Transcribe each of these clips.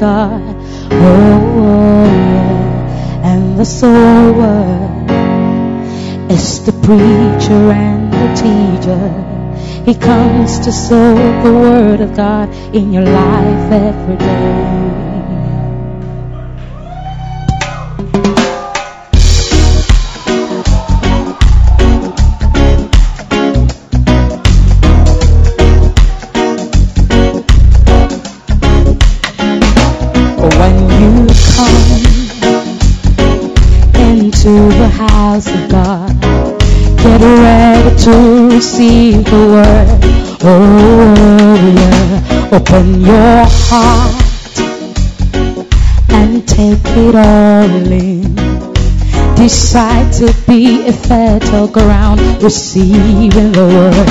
Word God. Oh, oh, yeah. And the sower is the preacher and the teacher. He comes to sow the word of God in your life every day. House of God. Get ready to receive the word. Oh, yeah. Open your heart and take it all in. Decide to be a fertile ground, receiving the word.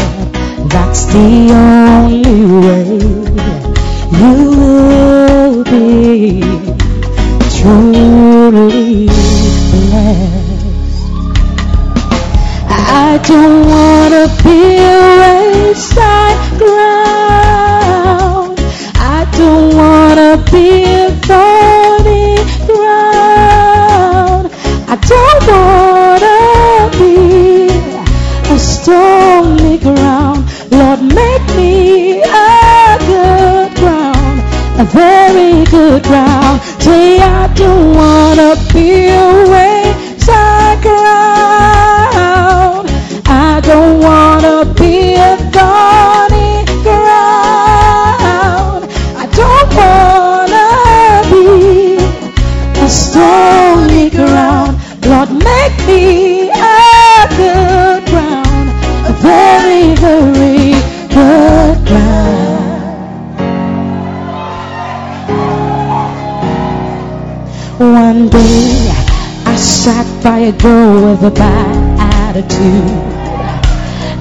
That's the only way you will be truly blessed. I don't wanna be a wayside ground. I don't wanna be a thorny ground. I don't wanna be a stony ground. Lord, make me a good ground, a very good ground. Say I don't wanna be a girl with a bad attitude.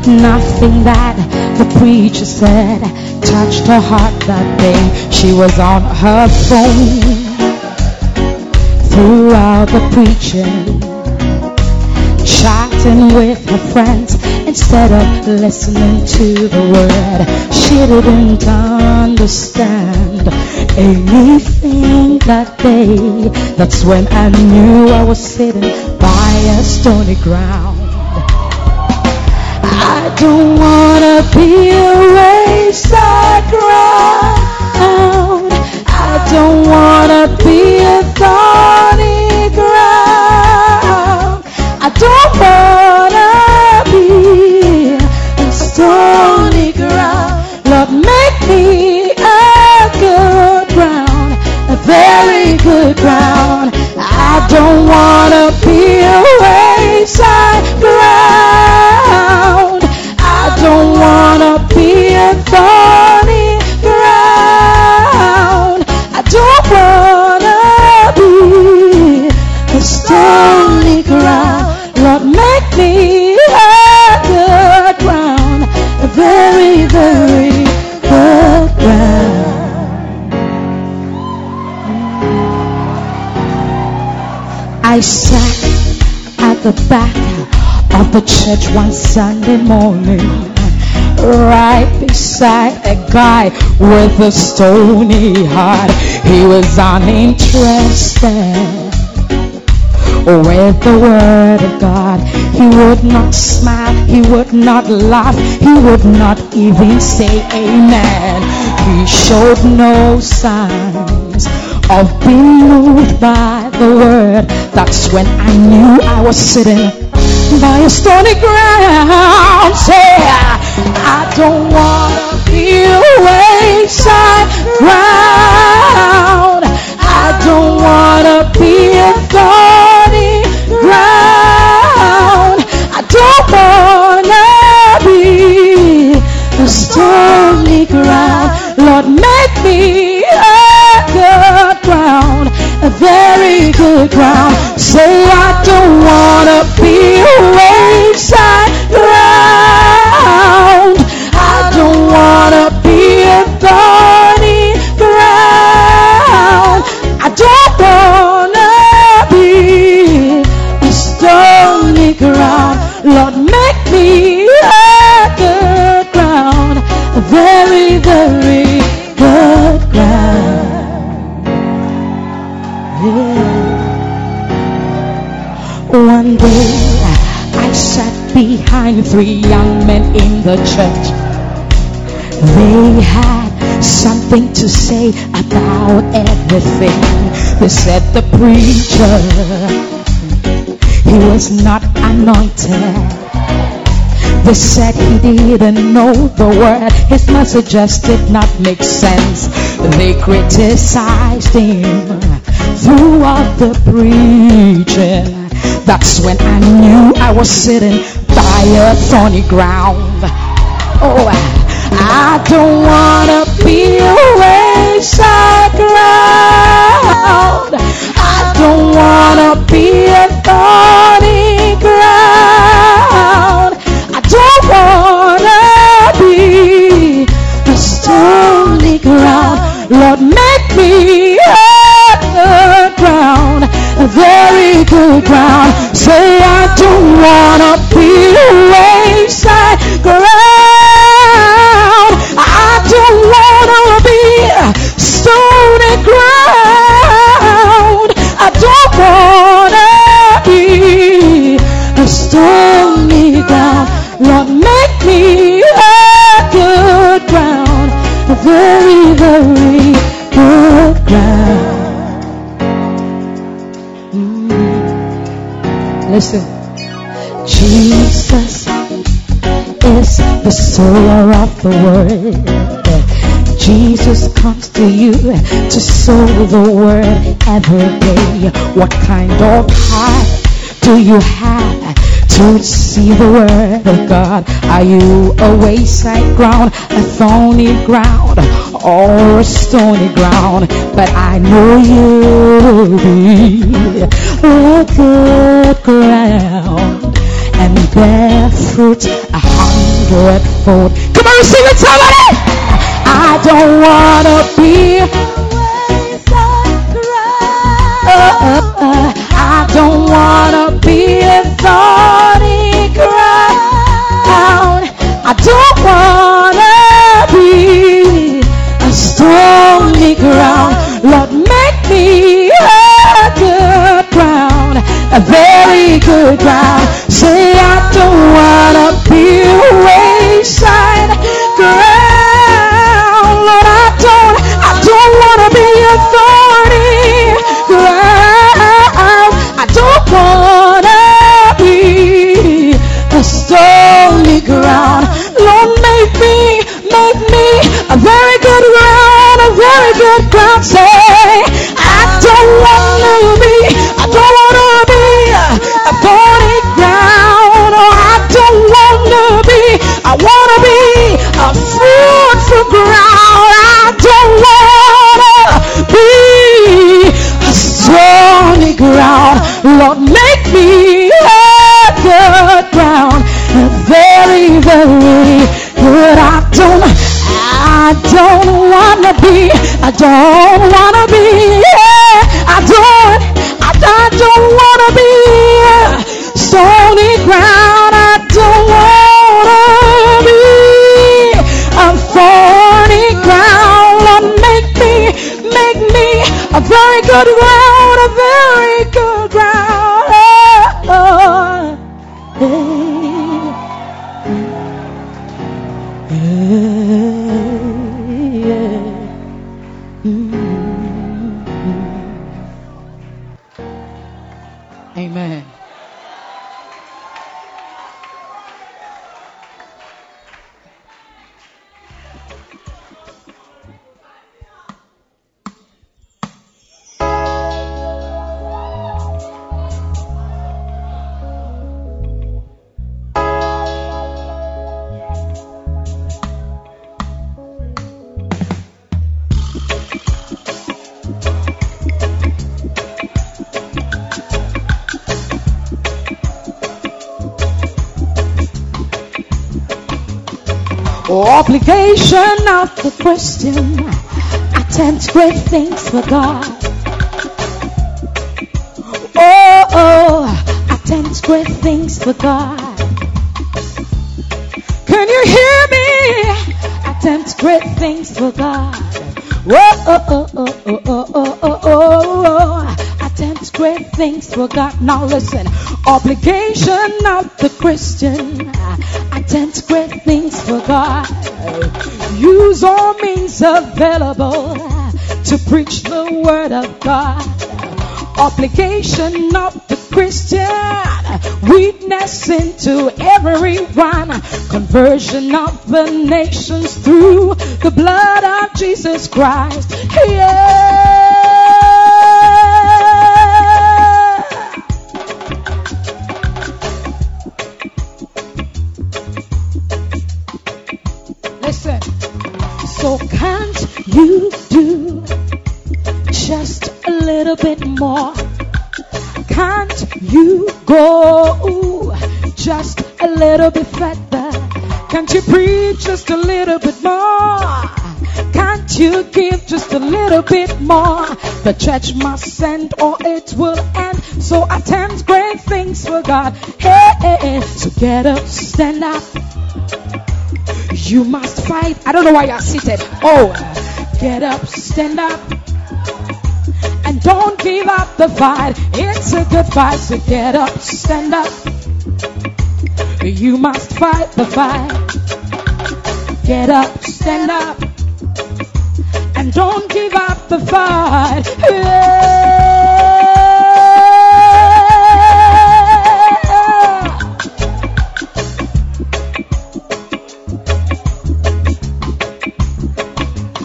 Nothing that the preacher said touched her heart that day. She was on her phone throughout the preaching, chatting with her friends instead of listening to the word. She didn't understand anything that day. That's when I knew I was sitting by a stony ground. I don't wanna be a wayside ground. I don't wanna be a thorny the church one Sunday morning, right beside a guy with a stony heart. He was uninterested with the word of God. He would not smile, he would not laugh, he would not even say amen. He showed no signs of being moved by the word. That's when I knew I was sitting by a stony ground. Say, I don't wanna be a wayside ground. I don't wanna be a thorny three young men in the church. They had something to say about everything. They said the preacher, he was not anointed. They said he didn't know the word. His messages did not make sense. They criticized him throughout the preaching. That's when I knew I was sitting a thorny ground. Oh, I don't wanna be a wayside ground. I don't wanna be a thorny sower of the word. Jesus comes to you to sow the word every day. What kind of heart do you have to see the word of God? Are you a wayside ground, a thorny ground, or a stony ground? But I know you'll be a good ground and bear fruit a hundredfold. Come on, sing it, somebody! I don't wanna be. Uh, uh, uh, I don't wanna be a thorny ground. I don't wanna be a stony ground. Lord, make me a good ground, a very good ground. For God. Oh, oh, I attempts great things for God. Can you hear me? I Attempts great things for God. Oh, oh, oh, oh, oh, oh, oh, oh, oh. Attempts great things for God. Now listen. Obligation of the Christian I attempts great things for God. Use all means available to preach word of God. Obligation of the Christian, witnessing into everyone, conversion of the nations through the blood of Jesus Christ. Yeah. Preach just a little bit more? Can't you give just a little bit more? The church must send or it will end. So attempt great things for God. Hey, hey, hey. So get up, stand up. You must fight. I don't know why you're seated. Oh, get up, stand up. And don't give up the fight. It's a good fight. So get up, stand up. You must fight the fight. Get up, stand up. And don't give up the fight. Yeah.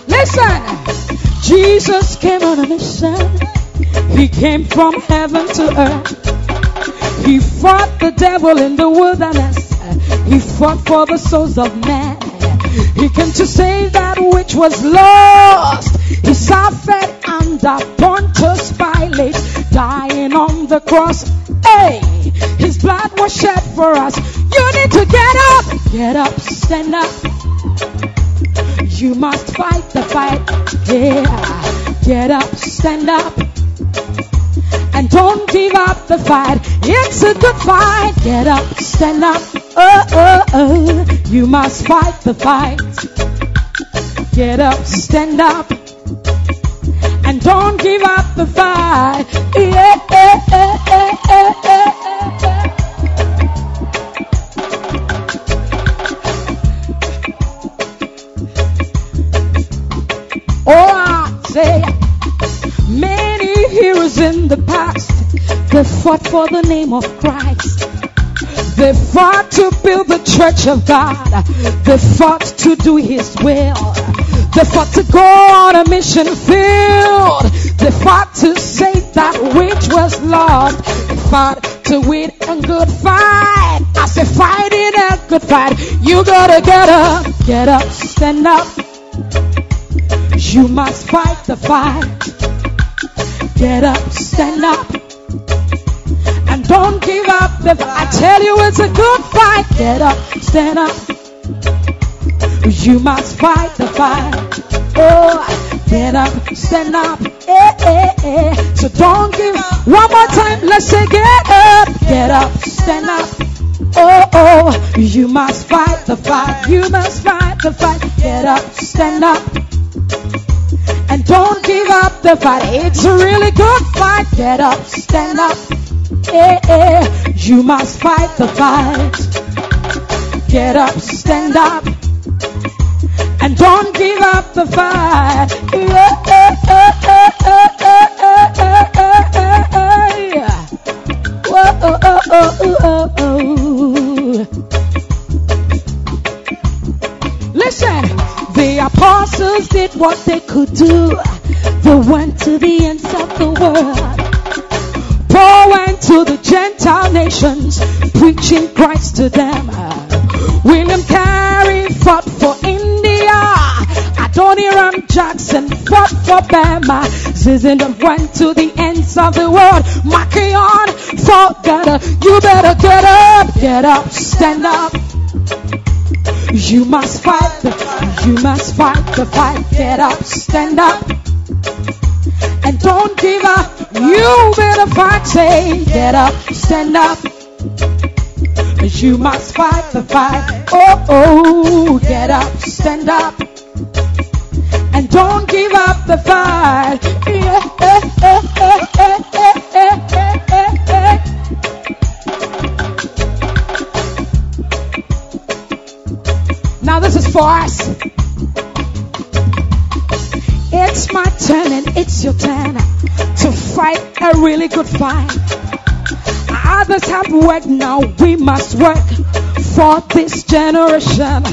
Listen, Jesus came on a mission. He came from heaven to earth. He fought the devil in the wilderness. He fought for the souls of men. He came to save that which was lost. He suffered under Pontius Pilate, dying on the cross. Hey, his blood was shed for us. You need to get up, get up, stand up. You must fight the fight. Yeah. Get up, stand up. And don't give up the fight. It's a good fight. Get up, stand up. Oh, oh, oh. You must fight the fight. Get up, stand up. And don't give up the fight. Yeah, yeah, yeah. Oh, I say, many heroes in the past, they fought for the name of Christ. They fought to build the church of God. They fought to do His will. They fought to go on a mission field. They fought to save that which was lost. They fought to win a good fight. I say, fighting a good fight. You gotta get up, get up, stand up. You must fight the fight. Get up, stand up. Don't give up. I tell you it's a good fight. Get up, stand up. You must fight the fight. Oh, get up, stand up. Eh, eh, eh. So don't give up. One more time. Let's say get up, get up, stand up. Oh, oh, you must fight the fight. You must fight the fight. Get up, stand up. And don't give up the fight. It's a really good fight. Get up, stand up. Eh, eh. You must fight the fight. Get up, stand up. And don't give up the fight. Eh, eh, eh. Listen, the apostles did what they could do. They went to the ends of the world. Paul went to the Gentile nations, preaching Christ to them. William Carey fought for India. Adoniram Judson fought for Burma. Zinzendorf went to the ends of the world. Makion fought better. You better get up, get up, stand up. You must fight the, you must fight the fight. Get up, stand up. And don't give up. You better fight, say, get up, stand up. But you must fight the fight. Oh, oh, get up, stand up. And don't give up the fight. Now this is for us. It's my turn and it's your turn to fight a really good fight. Others have worked, now we must work for this generation.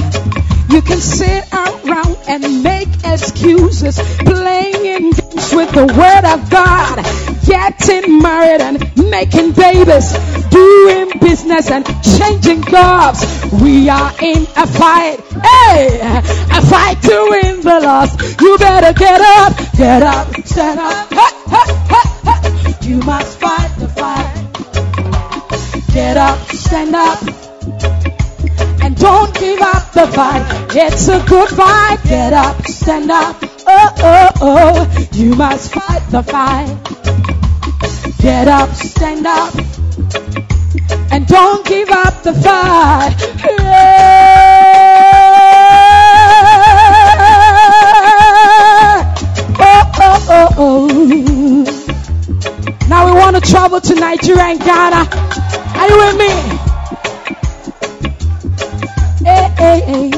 You can sit around and make excuses, playing games with the word of God, getting married and making babies, doing business and changing jobs. We are in a fight, hey, a fight to win the loss. You better get up, get up, stand up. You must fight the fight. Get up, stand up. And don't give up the fight. It's a good fight. Get up, stand up. Oh, oh, oh. You must fight the fight. Get up, stand up. And don't give up the fight. Yeah. Oh, oh, oh, oh. Want to travel to Nigeria and Ghana. Are you with me? Hey, hey, hey.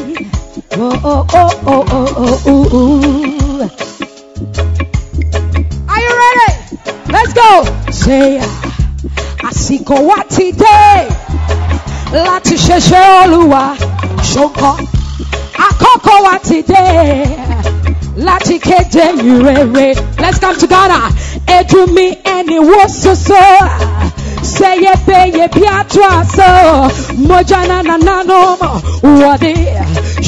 Oh, oh, oh, oh, oh, oh, oh. Are you ready? Let's go. Say, àsìkò wa ti dé láti ṣẹ̀ṣẹ̀ Olúwa ṣọ̀kan. Àkókò wa ti dé láti kéde ìrere. Let's come to Ghana. Edumi ẹni wo soso. Seyebe bí atú àṣọ. Mọ̀jà nana nánú mọ̀ wọ̀dí.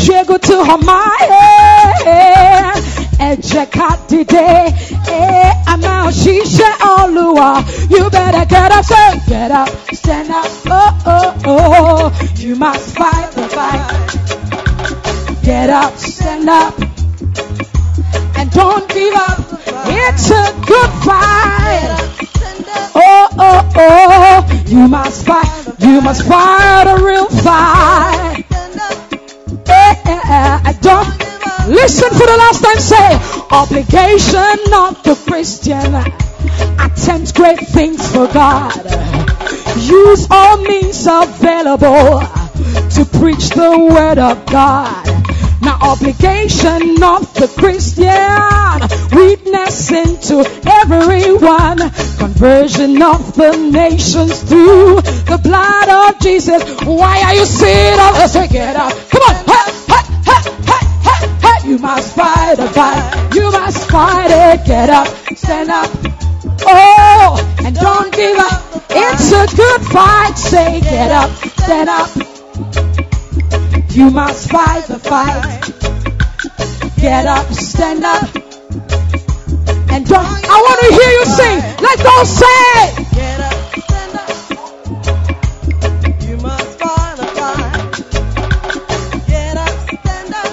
Ṣẹ́gun tí ọmọ ẹ̀. Ẹ jẹ́ ká dìde. Ẹ a máa ṣiṣẹ́ Olúwa. You better get up, say, get up, stand up. Oh, oh, oh. You must fight the fight. Get up, stand up. Don't give up. It's a good fight. Oh, oh, oh. You must fight. You must fight a real fight. Eh. I don't listen for the last time. Say obligation of the Christian. Attempt great things for God. Use all means available to preach the word of God. Now obligation of the Christian, witnessing to everyone, conversion of the nations through the blood of Jesus. Why are you sitting up? Let's take it up. Come on. Hey, hey, hey, hey, hey, hey. You must fight a fight. You must fight it. Get up, stand up. Oh, and don't give up. It's a good fight. Say, get up, stand up. You must fight the fight. Get up, stand up. And don't, I want to hear you sing. Let's go say. Get up, stand up. You must fight the fight. Get up, stand up.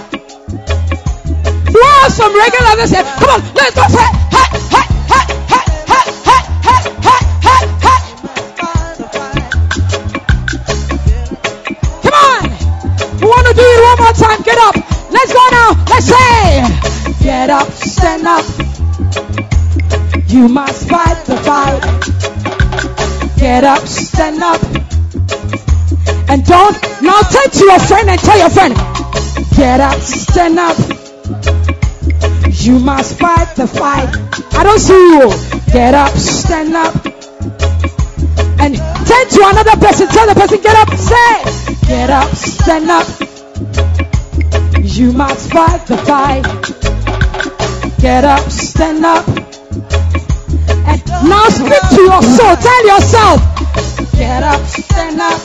Some come on, let's go say. Hey, Let's go now. Let's say, get up, stand up. You must fight the fight. Get up, stand up. And don't, now turn to your friend and tell your friend, get up, stand up. You must fight the fight. I don't see you. Get up, stand up. And turn to another person, tell the person, get up, say, get up, stand up. You must fight the fight. Get up, stand up. And now speak to your soul. Tell yourself, get up, stand up.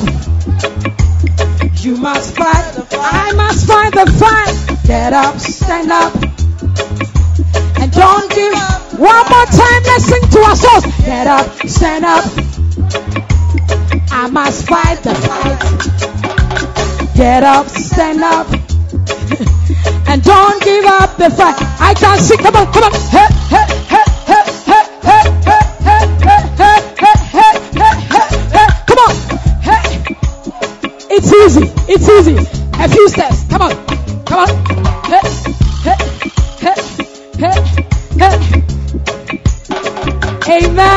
You must fight the fight. I must fight the fight. Get up, stand up. And don't give one more time. Let's sing to our souls. Get up, stand up. I must fight the fight. Get up, stand up. And don't give up the fight. I can see. Come on, come on. Hey, hey, hey, hey, hey, hey, hey, hey, hey, hey, hey, hey. Come on. Hey. It's easy. It's easy. A few steps. Come on. Come on. Hey, hey, hey, hey, hey. Amen.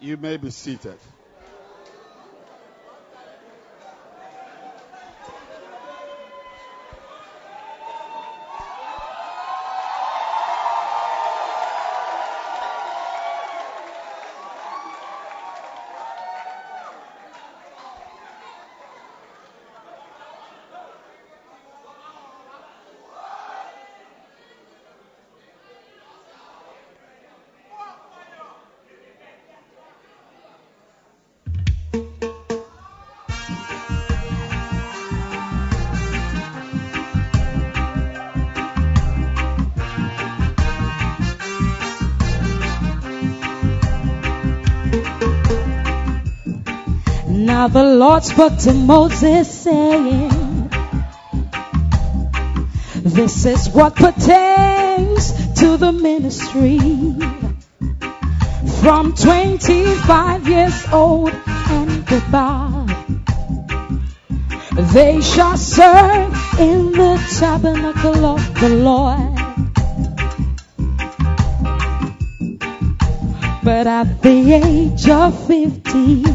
You may be seated. Lord spoke to Moses saying, This is what pertains to the ministry. From 25 years old and above, they shall serve in the tabernacle of the Lord. But at the age of 50,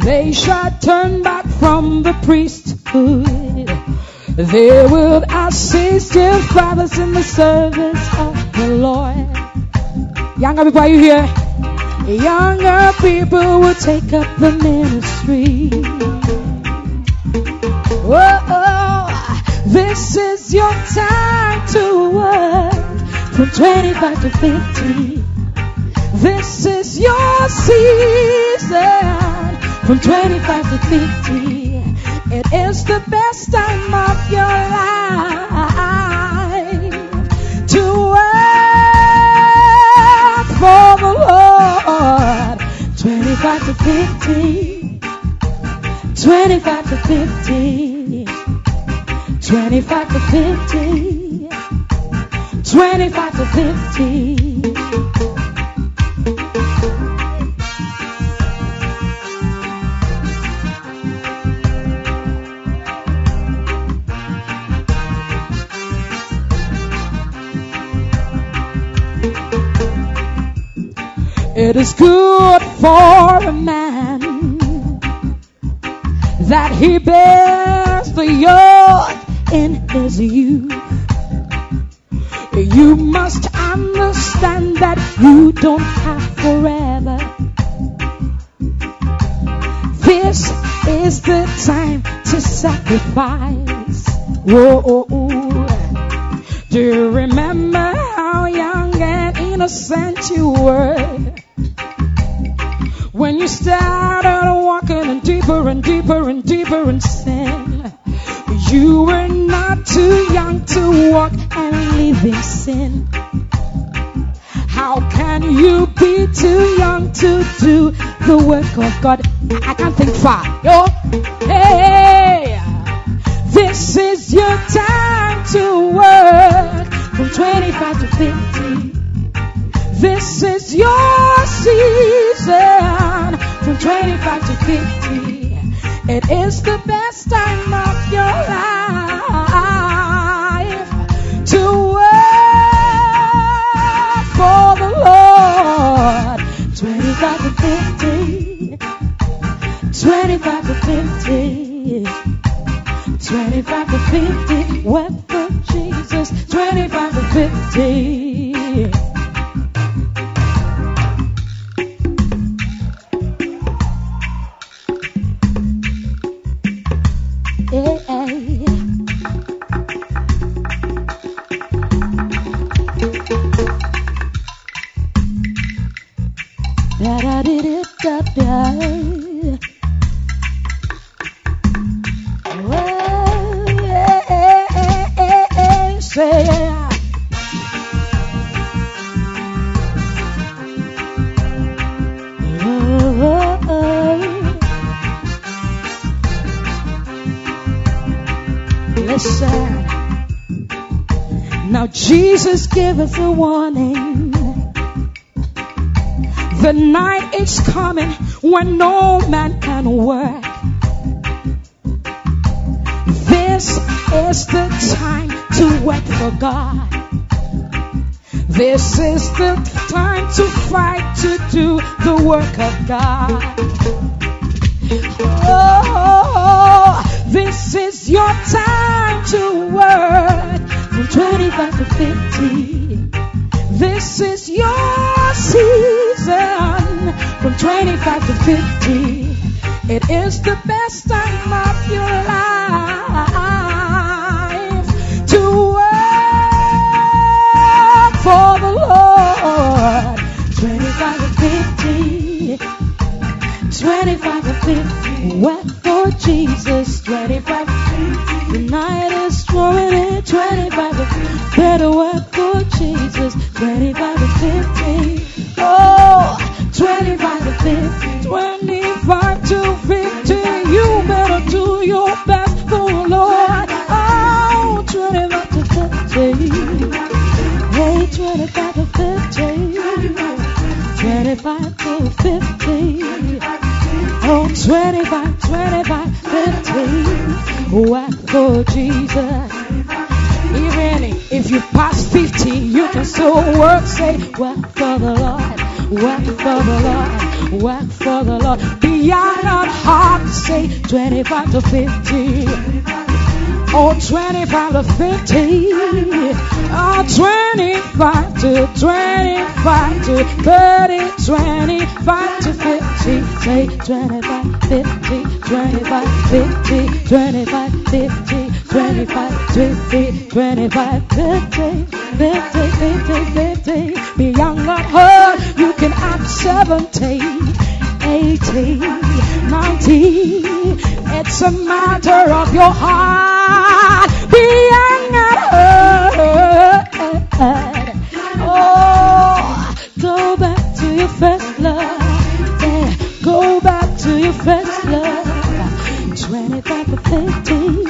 they shall turn back from the priesthood. They will assist their fathers in the service of the Lord. Younger people, are you here? Younger people will take up the ministry. Oh, this is your time to work from 25 to 50. This is your season from 25 to 50. It is the best time of your life to work for the Lord. 25 to 50. 25 to 50. 25 to 50. 25 to 50. Don't have forever. This is the time to sacrifice. Whoa. Do you remember how young and innocent you were? When you started walking in deeper and deeper and deeper in sin. You were not too young to walk and live in sin. How can you be too young to do the work of God? I can't think far. Yo, hey, this is your time to work from 25 to 50. This is your season from 25 to 50. It is the best time of your life to 50. 25 to 50. 25 to 50. Work for Jesus. 25 to 50. Gave us a warning. The night is coming when no man can work. This is the time to work for God. This is the time to fight to do the work of God. Oh, this is your time 25 to 50. This is your season from 25 to 50. It is the best time 25 to 50. 25 to 50. Oh, 25, 25, 50. Work for Jesus. Even if you pass 50, you can still work. Say, work for the Lord. Work for the Lord. Work for the Lord. Beyond hard to say 25 to 50. Oh, 25 to 50. Oh, 25 to 25 to 30, 25 to 50. Say 25, 50, 25, 50, 25, 50, 25, 50, 25, 50, 50, 50, 50. Beyond hurt, you can add 70. 80, 90. It's a matter of your heart being at. Oh, go back to your first love. Yeah, go back to your first love. 25 to 50.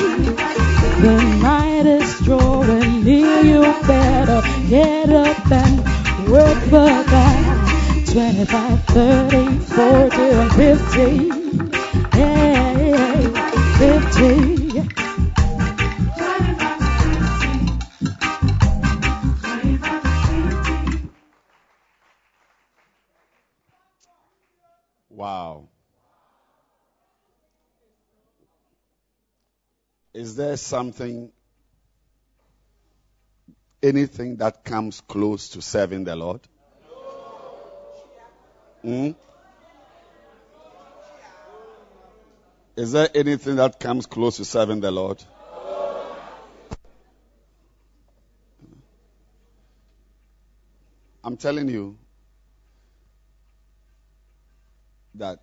The night is drawing near. You better get up and work for God. 25, 30, 40, and 50. Yeah, 50. Wow. Is there something, anything that comes close to serving the Lord? Hmm? Is there anything that comes close to serving the Lord? I'm telling you that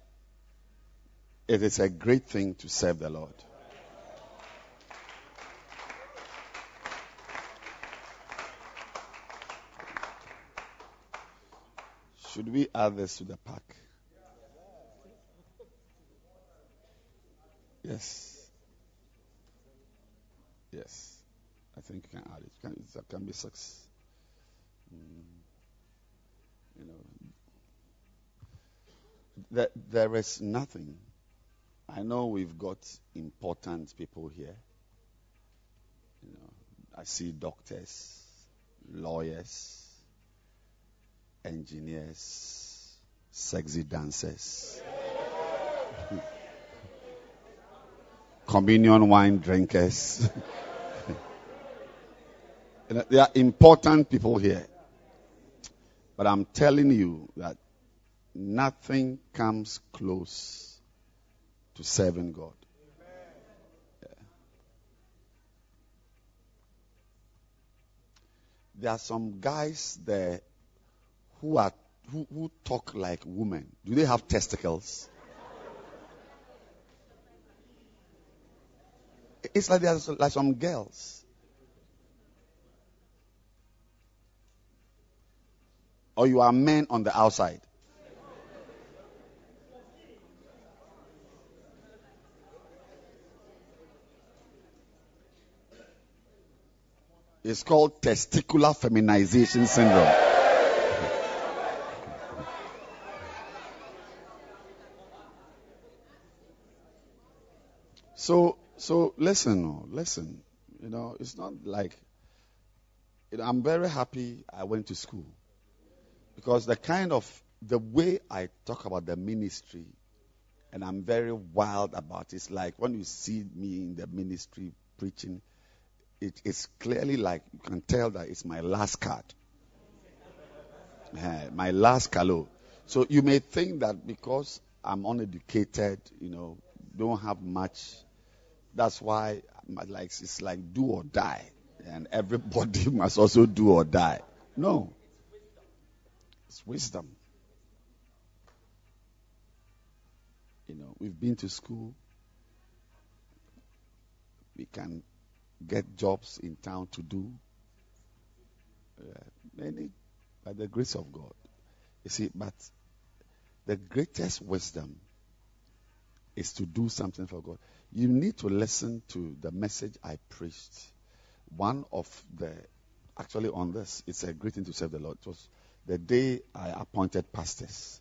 it is a great thing to serve the Lord. Should we add this to the pack? Yes. Yes. I think you can add it. Can, can be six. Mm. You know, there, there is nothing. I know we've got important people here. You know, I see doctors, lawyers, engineers, sexy dancers, communion wine drinkers. There are important people here. But I'm telling you that nothing comes close to serving God. There are some guys there who are who, who talk like women. Do they have testicles? It's like there's like some girls. Or you are men on the outside. It's called testicular feminization syndrome. So, so listen, oh, listen. You know, it's not like you know, I'm very happy I went to school because the kind of the way I talk about the ministry, and I'm very wild about it, it's like when you see me in the ministry preaching, it's clearly like you can tell that it's my last card, uh, my last calo. So you may think that because I'm uneducated, you know, don't have much, that's why like it's like do or die, and everybody must also do or die. No, it's wisdom. You know, we've been to school. We can get jobs in town to do. Uh, many, by the grace of God. You see, but the greatest wisdom is to do something for God. You need to listen to the message I preached. One of the, actually on this, it's a great thing to serve the Lord. It was the day I appointed pastors.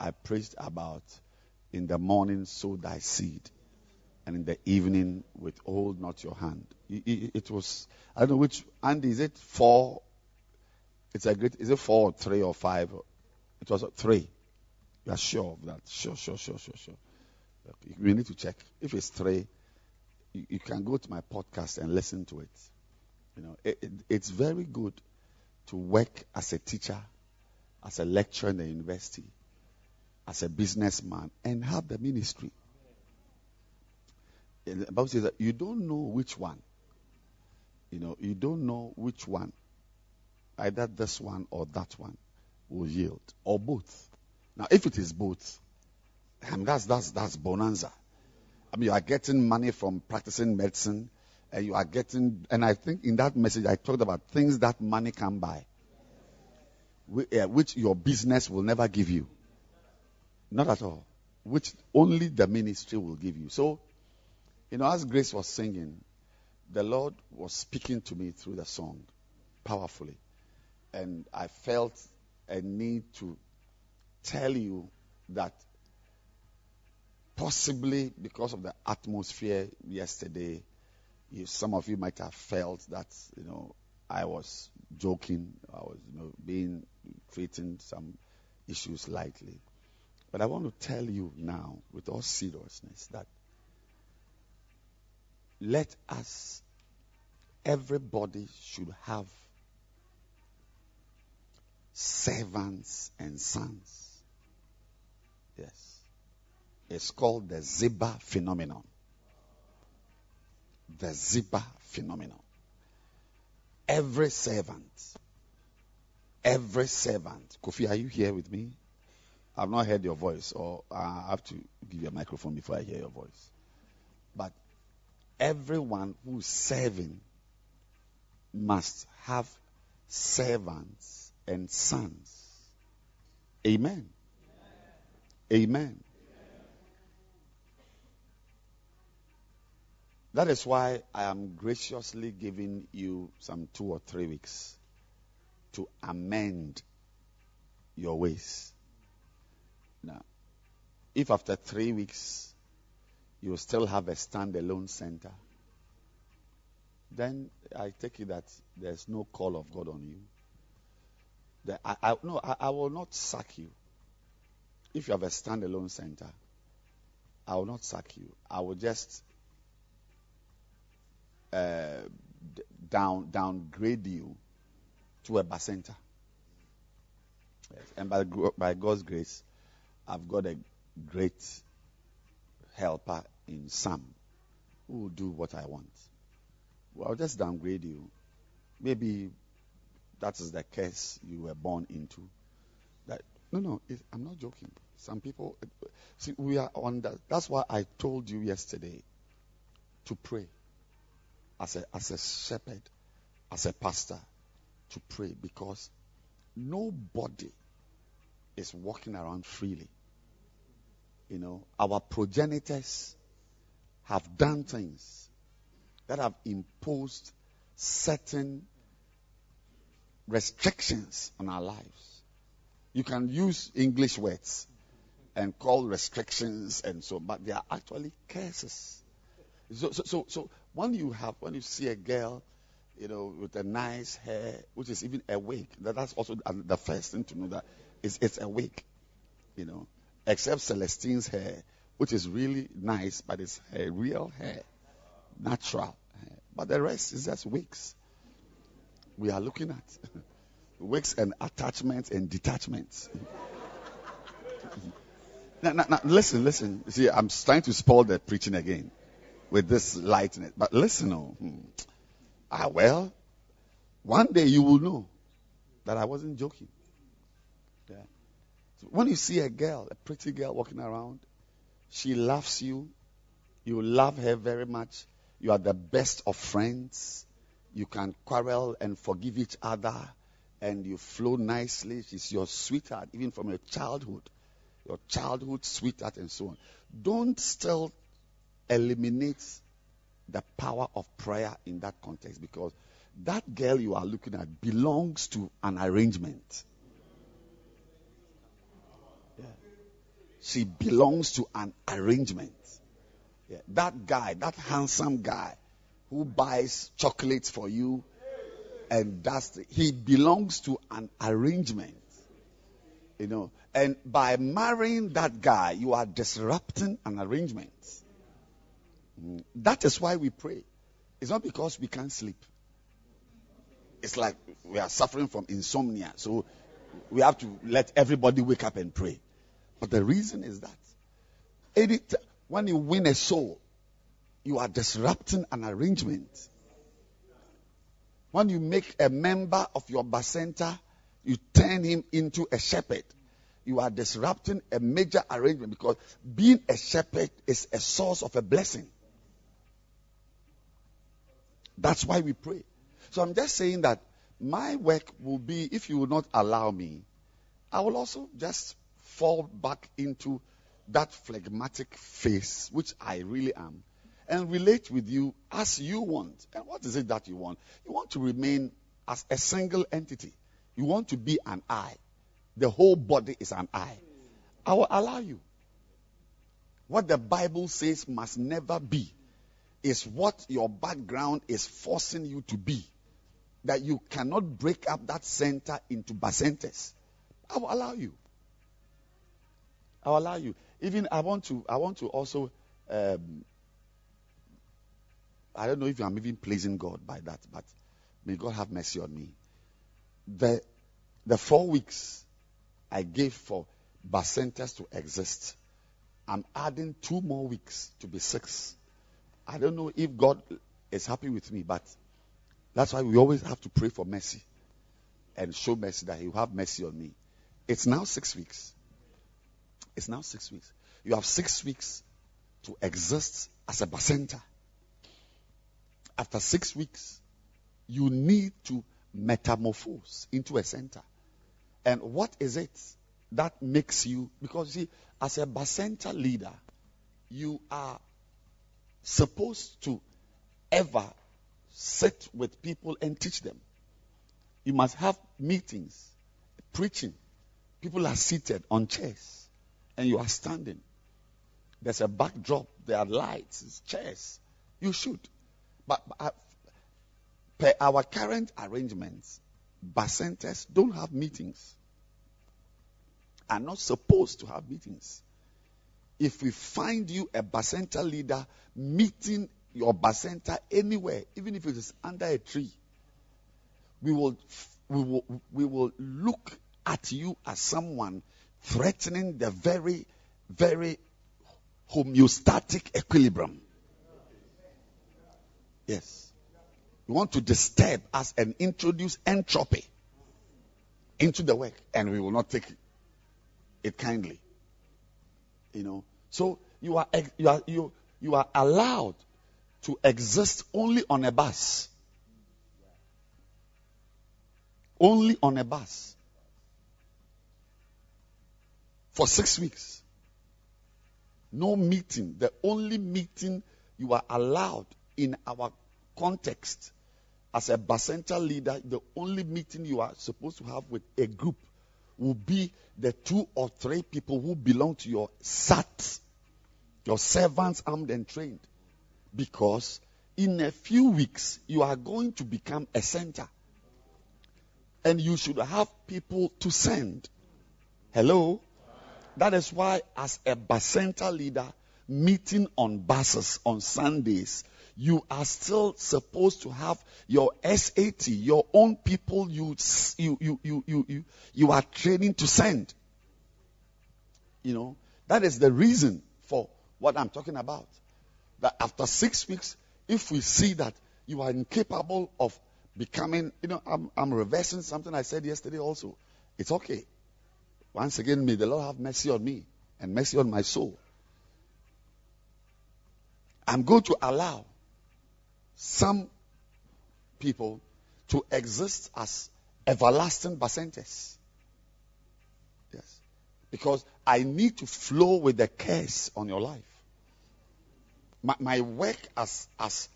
I preached about in the morning sow thy seed and in the evening withhold not your hand. It, was, I don't know which, Andy, is it four? It's a great, is it four or three or five? It was three. You are sure of that? Sure, sure, sure, sure, sure. We need to check. If it's three, you, you can go to my podcast and listen to it. You know, it, it, it's very good to work as a teacher, as a lecturer in the university, as a businessman, and have the ministry. The Bible says that you don't know which one. You know, you don't know which one, either this one or that one, will yield, or both. Now, if it is both, and that's that's that's bonanza. I mean, you are getting money from practicing medicine, and you are getting. And I think in that message I talked about things that money can buy, eh, which your business will never give you. Not at all. Which only the ministry will give you. So you know, as Grace was singing, the Lord was speaking to me through the song powerfully. And I felt a need to tell you that possibly because of the atmosphere yesterday, you, some of you might have felt that, you know, I was joking, I was, you know, being treating some issues lightly. But I want to tell you now, with all seriousness, that let us, everybody should have servants and sons. Yes. It's called the Ziba phenomenon. The Ziba phenomenon. Every servant, every servant. Kofi, are you here with me? I've not heard your voice, or I have to give you a microphone before I hear your voice. But everyone who's serving must have servants and sons. Amen. Amen. That is why I am graciously giving you some two or three weeks to amend your ways. Now, if after three weeks you still have a standalone center, then I take it that there's no call of God on you. I, I, no, I, I will not sack you. If you have a standalone center, I will not sack you. I will just uh, down downgrade you to a bacenta. Yes. And by by God's grace, I've got a great helper in Sam who will do what I want. Well, I'll just downgrade you. Maybe that is the curse you were born into. That no, no, it, I'm not joking. Some people see we are on that. That's why I told you yesterday to pray as a as a shepherd, as a pastor, to pray because nobody is walking around freely. You know, our progenitors have done things that have imposed certain restrictions on our lives. You can use English words and call restrictions and so, but they are actually curses. So, so, so, so when you have, when you see a girl, you know, with a nice hair, which is even a wig, that, that's also the first thing to know that it's, it's a wig, you know, except Celestine's hair, which is really nice, but it's a real hair, natural hair. But the rest is just wigs. We are looking at wigs and attachments and detachments. now, now, now, listen, listen. See, I'm trying to spoil the preaching again with this lightness. But listen, oh, hmm. ah, well, one day you will know that I wasn't joking. Yeah. So when you see a girl, a pretty girl walking around, she loves you, you love her very much, you are the best of friends, you can quarrel and forgive each other, and you flow nicely. She's your sweetheart, even from your childhood, your childhood sweetheart, and so on. Don't still eliminate the power of prayer in that context because that girl you are looking at belongs to an arrangement. Yeah. She belongs to an arrangement. Yeah. That guy, that handsome guy who buys chocolates for you and does, he belongs to an arrangement. You know, and by marrying that guy, you are disrupting an arrangement. That is why we pray. It's not because we can't sleep. It's like we are suffering from insomnia. So we have to let everybody wake up and pray. But the reason is that when you win a soul, you are disrupting an arrangement. When you make a member of your bacenta, you turn him into a shepherd. You are disrupting a major arrangement because being a shepherd is a source of a blessing. That's why we pray. So I'm just saying that my work will be, if you will not allow me, I will also just fall back into that phlegmatic face, which I really am, and relate with you as you want. And what is it that you want? You want to remain as a single entity. You want to be an I. The whole body is an I. I will allow you. What the Bible says must never be is what your background is forcing you to be. That you cannot break up that center into bacentas. I will allow you. I will allow you. Even I want to. I want to also um, I don't know if I'm even pleasing God by that, but may God have mercy on me. The, the four weeks I gave for Bacentas to exist, I'm adding two more weeks to be six. I don't know if God is happy with me, but that's why we always have to pray for mercy and show mercy that He will have mercy on me. It's now six weeks. It's now six weeks. You have six weeks to exist as a bacenta. After six weeks, you need to metamorphose into a center. And what is it that makes you? Because you see, as a bacenta leader, you are supposed to ever sit with people and teach them. You must have meetings, preaching. People are seated on chairs and you are standing. There's a backdrop, there are lights, chairs. You should. But, but uh, per our current arrangements, bacentas don't have meetings. Are not supposed to have meetings. If we find you a bacenta leader meeting your bacenta anywhere, even if it is under a tree, we will we will we will look at you as someone threatening the very very homeostatic equilibrium. Yes. You want to disturb us and introduce entropy into the work, and we will not take it kindly. You know. So you are you are you you are allowed to exist only on a bus. Only on a bus. For six weeks. No meeting. The only meeting you are allowed in our context as a bus center leader, the only meeting you are supposed to have with a group will be the two or three people who belong to your SAT, your servants armed and trained. Because in a few weeks, you are going to become a center. And you should have people to send. Hello? That is why, as a Bacenta leader, meeting on buses on Sundays, you are still supposed to have your SAT, your own people you, you, you, you, you, you, are training to send. You know, that is the reason for what I'm talking about. That after six weeks, if we see that you are incapable of becoming, you know, I'm, I'm reversing something I said yesterday also. It's okay. Once again, may the Lord have mercy on me and mercy on my soul. I'm going to allow some people to exist as everlasting bacentas. Yes. Because I need to flow with the curse on your life. My, my work as, as,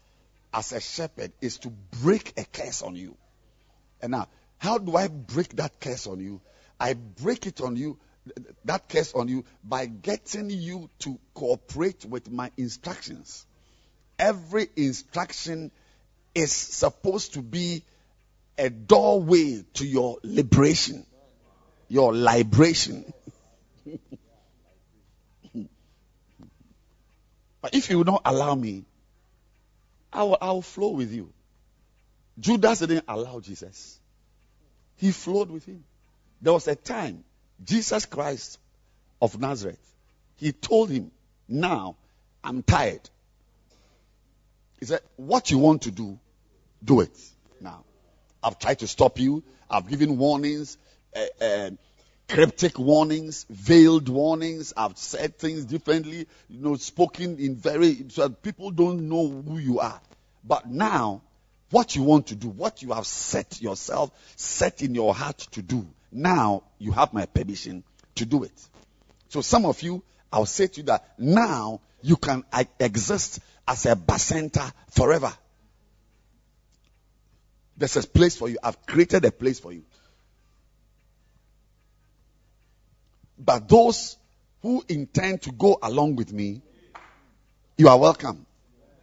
as a shepherd is to break a curse on you. And now, how do I break that curse on you? I break it on you, that curse on you, by getting you to cooperate with my instructions. Every instruction is supposed to be a doorway to your liberation, your liberation. but if you will not allow me, I will, I will flow with you. Judas didn't allow Jesus. He flowed with him. There was a time Jesus Christ of Nazareth, he told him, Now I'm tired. He said, What you want to do, do it now. I've tried to stop you. I've given warnings, uh, uh, cryptic warnings, veiled warnings. I've said things differently, you know, spoken in very, so that people don't know who you are. But now, what you want to do, what you have set yourself, set in your heart to do, now you have my permission to do it. So some of you, I'll say to you that now you can exist as a bacenta forever. There's a place for you. I've created a place for you. But those who intend to go along with me, you are welcome.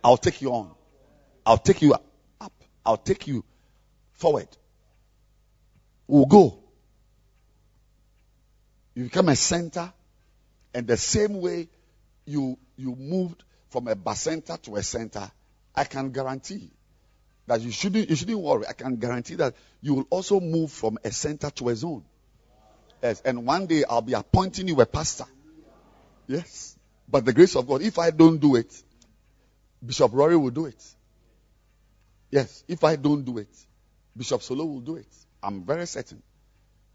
I'll take you on. I'll take you up. I'll take you forward. We'll go. You become a center, and the same way you you moved from a bacenta to a center, I can guarantee that you shouldn't you shouldn't worry. I can guarantee that you will also move from a center to a zone. Yes, and one day I'll be appointing you a pastor. Yes. But the grace of God, if I don't do it, Bishop Rory will do it. Yes, if I don't do it, Bishop Solo will do it. I'm very certain.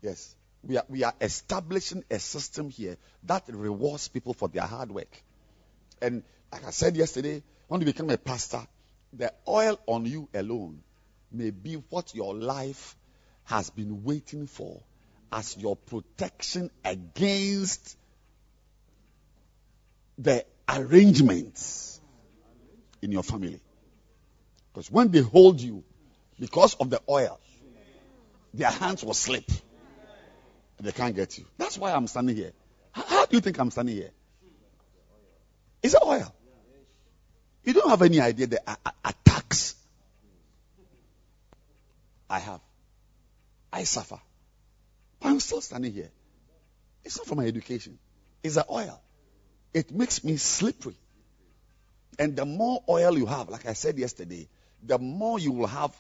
Yes. We are, we are establishing a system here that rewards people for their hard work. And like I said yesterday, when you become a pastor, the oil on you alone may be what your life has been waiting for as your protection against the arrangements in your family. Because when they hold you, because of the oil, their hands will slip. They can't get you. That's why I'm standing here. How, how do you think I'm standing here? It's oil. You don't have any idea the attacks I have. I suffer. But I'm still standing here. It's not for my education. It's the oil. It makes me slippery. And the more oil you have, like I said yesterday, the more you will have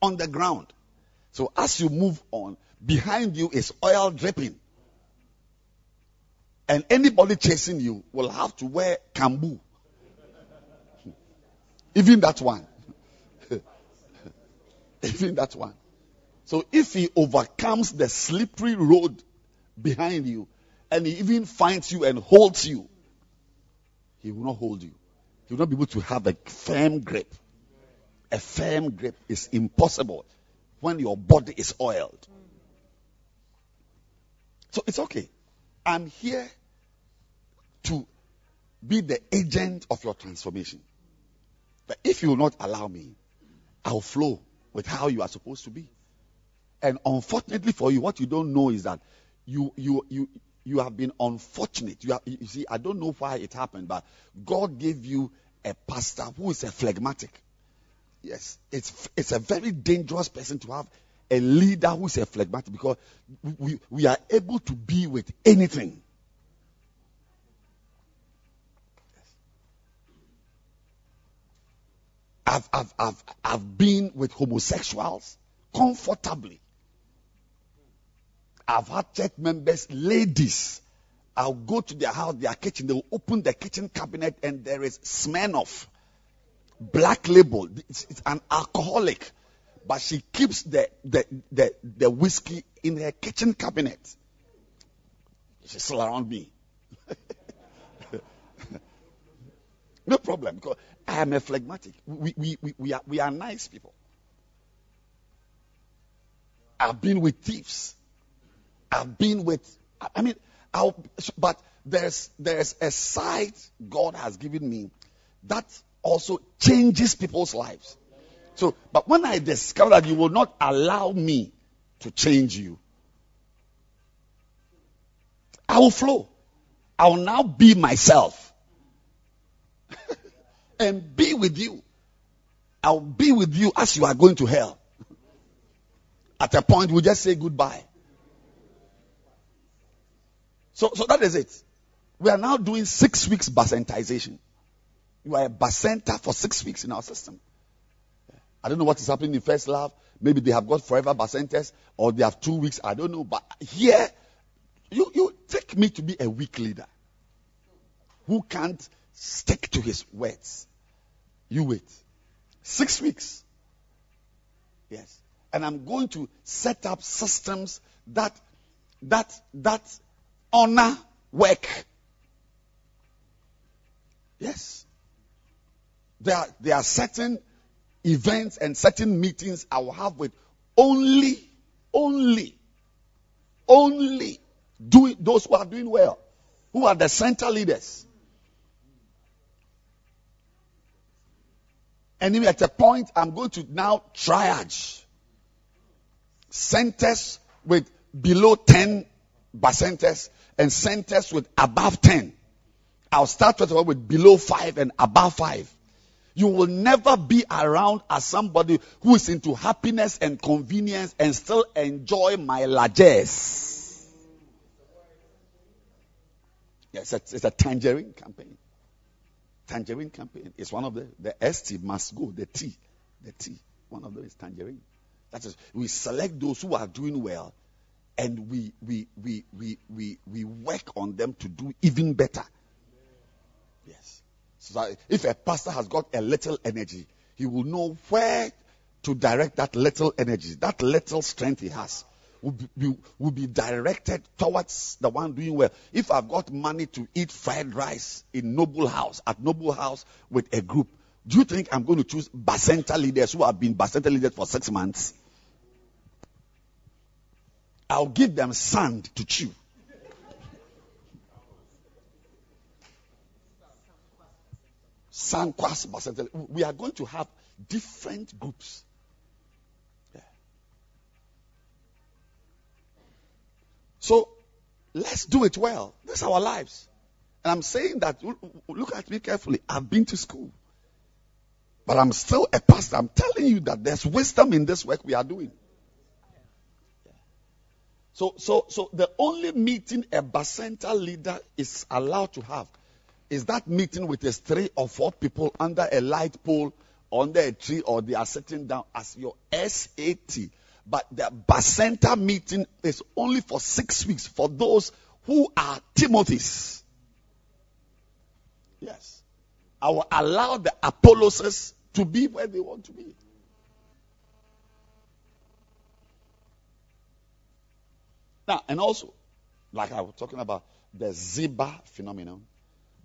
on the ground. So as you move on, behind you is oil dripping. And anybody chasing you will have to wear kambu. Even that one. Even that one. So if he overcomes the slippery road behind you and he even finds you and holds you, he will not hold you. He will not be able to have a firm grip. A firm grip is impossible when your body is oiled. So it's okay. I'm here to be the agent of your transformation. But if you will not allow me, I'll flow with how you are supposed to be. And unfortunately for you, what you don't know is that you you you you have been unfortunate. You, are, you see, I don't know why it happened, but God gave you a pastor who is a phlegmatic. Yes, it's it's a very dangerous person to have a leader who is a phlegmatic because we, we are able to be with anything. I've, I've, I've, I've been with homosexuals comfortably. I've had church members, ladies. I'll go to their house, their kitchen. They will open the kitchen cabinet and there is Smirnoff, black label. It's, it's an alcoholic, but she keeps the, the, the, the whiskey in her kitchen cabinet. She's still around me. no problem I am a phlegmatic. We, we, we, we, are, we are nice people. I've been with thieves. I've been with, I mean, I'll, but there's, there's a side God has given me that also changes people's lives. So, but when I discover that you will not allow me to change you, I will flow. I will now be myself and be with you. I'll be with you as you are going to hell. At a point, we just say goodbye. So, so that is it. We are now doing six weeks bacentization. You are a bacenta for six weeks in our system. I don't know what is happening in First Love. Maybe they have got forever bacentas or they have two weeks. I don't know. But here, you, you take me to be a weak leader who can't stick to his words. You wait. Six weeks. Yes. And I'm going to set up systems that, that, that honor work. Yes. There are, there are certain events and certain meetings I will have with only, only, only doing those who are doing well, who are the center leaders. Even at a point, I'm going to now triage centers with below 10 bacentas and centers with above 10. I'll start with with below 5 and above 5. You will never be around as somebody who is into happiness and convenience and still enjoy my largesse. Yes, it's, it's a tangerine campaign. Tangerine campaign is one of the the ST must go. The T, the T. One of them is tangerine. That is, we select those who are doing well, and we we we we we we work on them to do even better. Yes. So if a pastor has got a little energy, he will know where to direct that little energy, that little strength he has. Will be, will- be directed towards the one doing well. If I've got money to eat fried rice in Noble House, at Noble House with a group, do you think I'm going to choose Bacenta leaders who have been Bacenta leaders for six months? I'll give them sand to chew. Sankwas Bacenta. We are going to have different groups. So let's do it well. That's our lives. And I'm saying that, look at me carefully. I've been to school. But I'm still a pastor. I'm telling you that there's wisdom in this work we are doing. So, so, so the only meeting a Bacenta leader is allowed to have is that meeting with his three or four people under a light pole, under a tree, or they are sitting down as your SAT. But the Bacenta meeting is only for six weeks for those who are Timothy's. Yes. I will allow the Apolloses to be where they want to be. Now, and also, like I was talking about the Ziba phenomenon,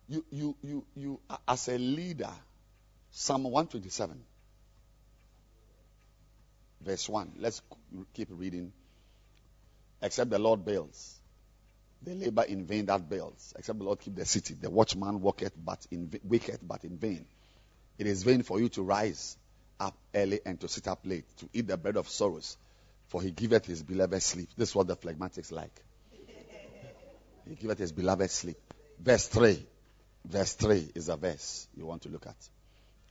you, you, you, you, as a leader, Psalm 127, verse 1. Let's keep reading. Except the Lord builds, they labor in vain that builds. Except the Lord keep the city, the watchman walketh but in waketh but in vain. It is vain for you to rise up early and to sit up late, to eat the bread of sorrows, for he giveth his beloved sleep. This is what the phlegmatics like. He giveth his beloved sleep. Verse 3. Verse 3 is a verse you want to look at.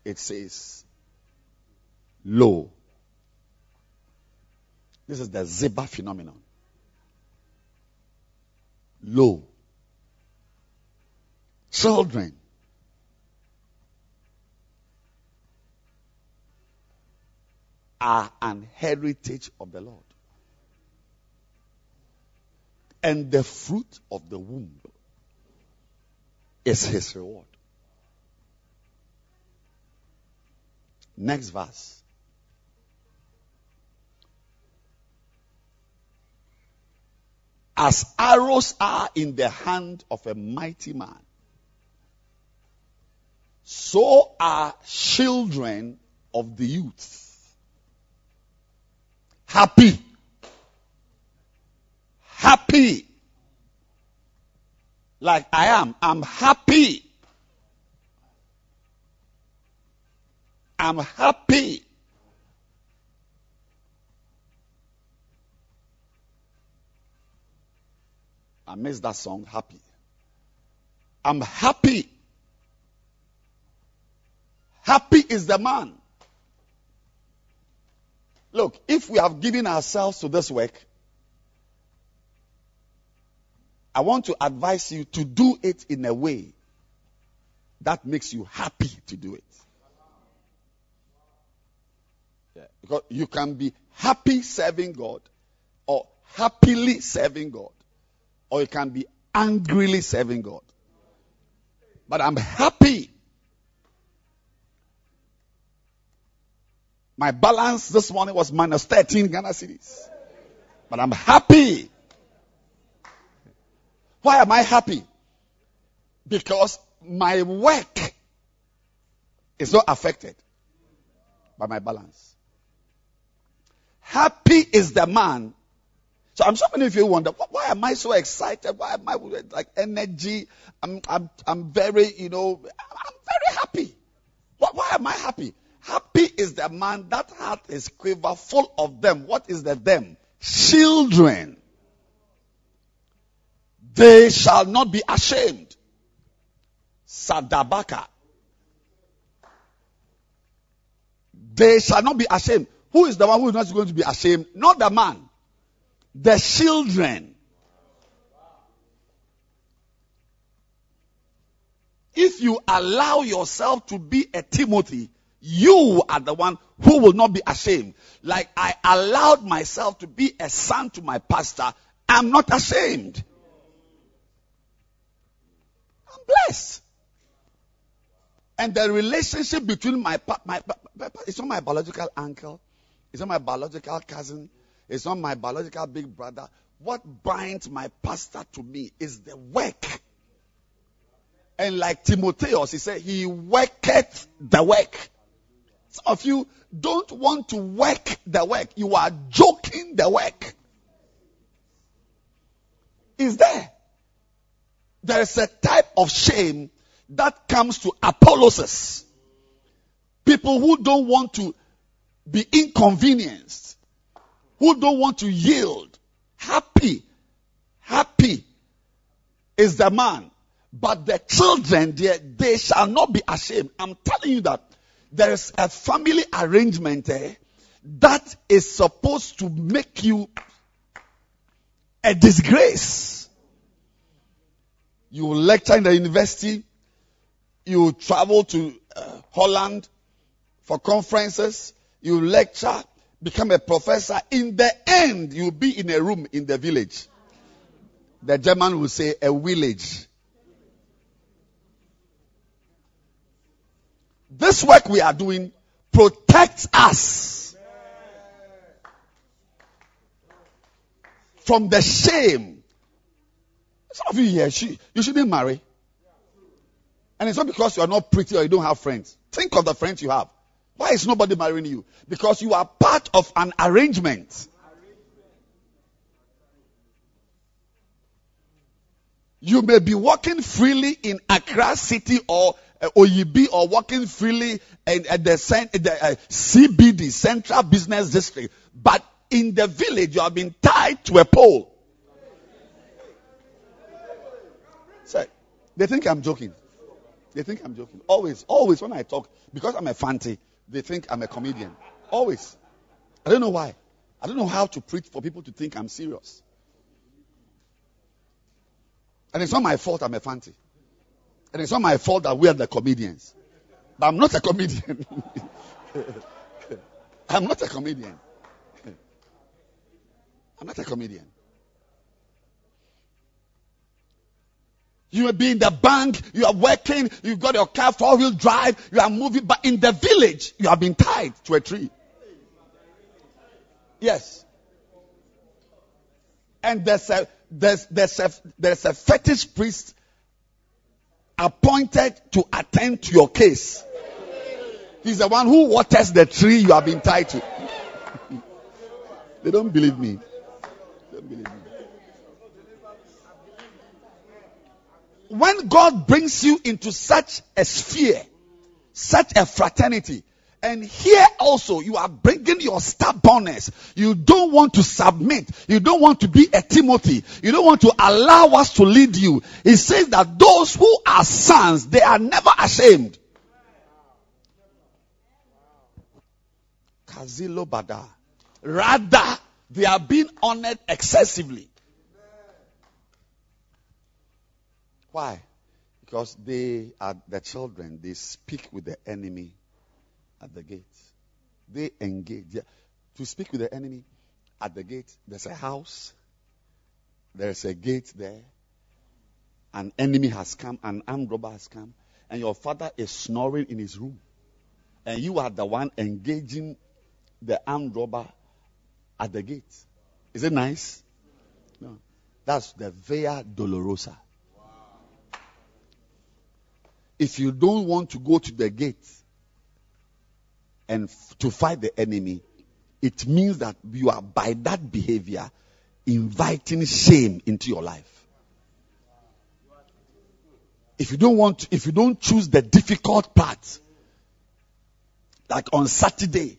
It says, Lo. This is the Ziba phenomenon. Lo. Children. Are an heritage of the Lord. And the fruit of the womb is his reward. Next verse. As arrows are in the hand of a mighty man, so are children of the youth. Happy. Happy like I am. I'm happy. I'm happy. I missed that song, Happy. I'm happy. Happy is the man. Look, if we have given ourselves to this work, I want to advise you to do it in a way that makes you happy to do it. Yeah, because you can be happy serving God or happily serving God or you can be angrily serving God. But I'm happy. My balance this morning was minus 13 Ghana cedis. But I'm happy. Why am I happy? Because my work is not affected by my balance. Happy is the man. So I'm sure many of you wonder, why am I so excited? Why am I like energy? I'm, I'm, I'm very, you know, I'm very happy. Why, why am I happy? Happy is the man that had his quiver full of them. What is the them? Children. They shall not be ashamed. Sadabaka. They shall not be ashamed. Who is the one who is not going to be ashamed? Not the man. The children. if you allow yourself to be a Timothy, you are the one who will not be ashamed. Like I allowed myself to be a son to my pastor, I'm not ashamed. I'm blessed. And the relationship between my, my, pa- pa- it's not my biological uncle, it's not my biological cousin, it's not my biological big brother. What binds my pastor to me is the work. And like Timotheus, he said, he worketh the work. Some of you don't want to work the work. You are joking the work. Is there? There is a type of shame that comes to apologists. People who don't want to be inconvenienced, who don't want to yield. Happy, happy is the man. But the children, they, they shall not be ashamed. I'm telling you that there is a family arrangement eh, that is supposed to make you a disgrace. You lecture in the university, you travel to uh, Holland for conferences, you lecture, become a professor. In the end, you'll be in a room in the village. The German will say a village. This work we are doing protects us from the shame. Some of you here, she, you shouldn't marry. And it's not because you are not pretty or you don't have friends. Think of the friends you have. Why is nobody marrying you? Because you are part of an arrangement. You may be walking freely in Accra City or uh, Oyibi or walking freely in, at the, the uh, CBD, Central Business District. But in the village, you have been tied to a pole. So, they think I'm joking. They think I'm joking. Always, always when I talk, because I'm a fancy, they think I'm a comedian. Always. I don't know why. I don't know how to preach for people to think I'm serious. And it's not my fault I'm a fancy. And it's not my fault that we are the comedians. But I'm not a comedian. I'm not a comedian. I'm not a comedian. You may be in the bank, you are working, you've got your car four wheel drive, you are moving, but in the village, you have been tied to a tree. Yes. And there's a, there's, there's a, there's a fetish priest appointed to attend to your case. He's the one who waters the tree you have been tied to. they don't believe me. They don't believe me. When God brings you into such a sphere, such a fraternity, and here also you are bringing your stubbornness. You don't want to submit. You don't want to be a Timothy. You don't want to allow us to lead you. It says that those who are sons, they are never ashamed. Rather, they are being honored excessively. Why? Because they are the children. They speak with the enemy at the gate. They engage. Yeah. To speak with the enemy at the gate, there's a house, there's a gate there. An enemy has come, an armed robber has come, and your father is snoring in his room. And you are the one engaging the armed robber at the gate. Is it nice? No. That's the Via Dolorosa. If you don't want to go to the gate, and f- to fight the enemy, it means that you are by that behavior inviting shame into your life. If you don't want, if you don't choose the difficult part, like on Saturday,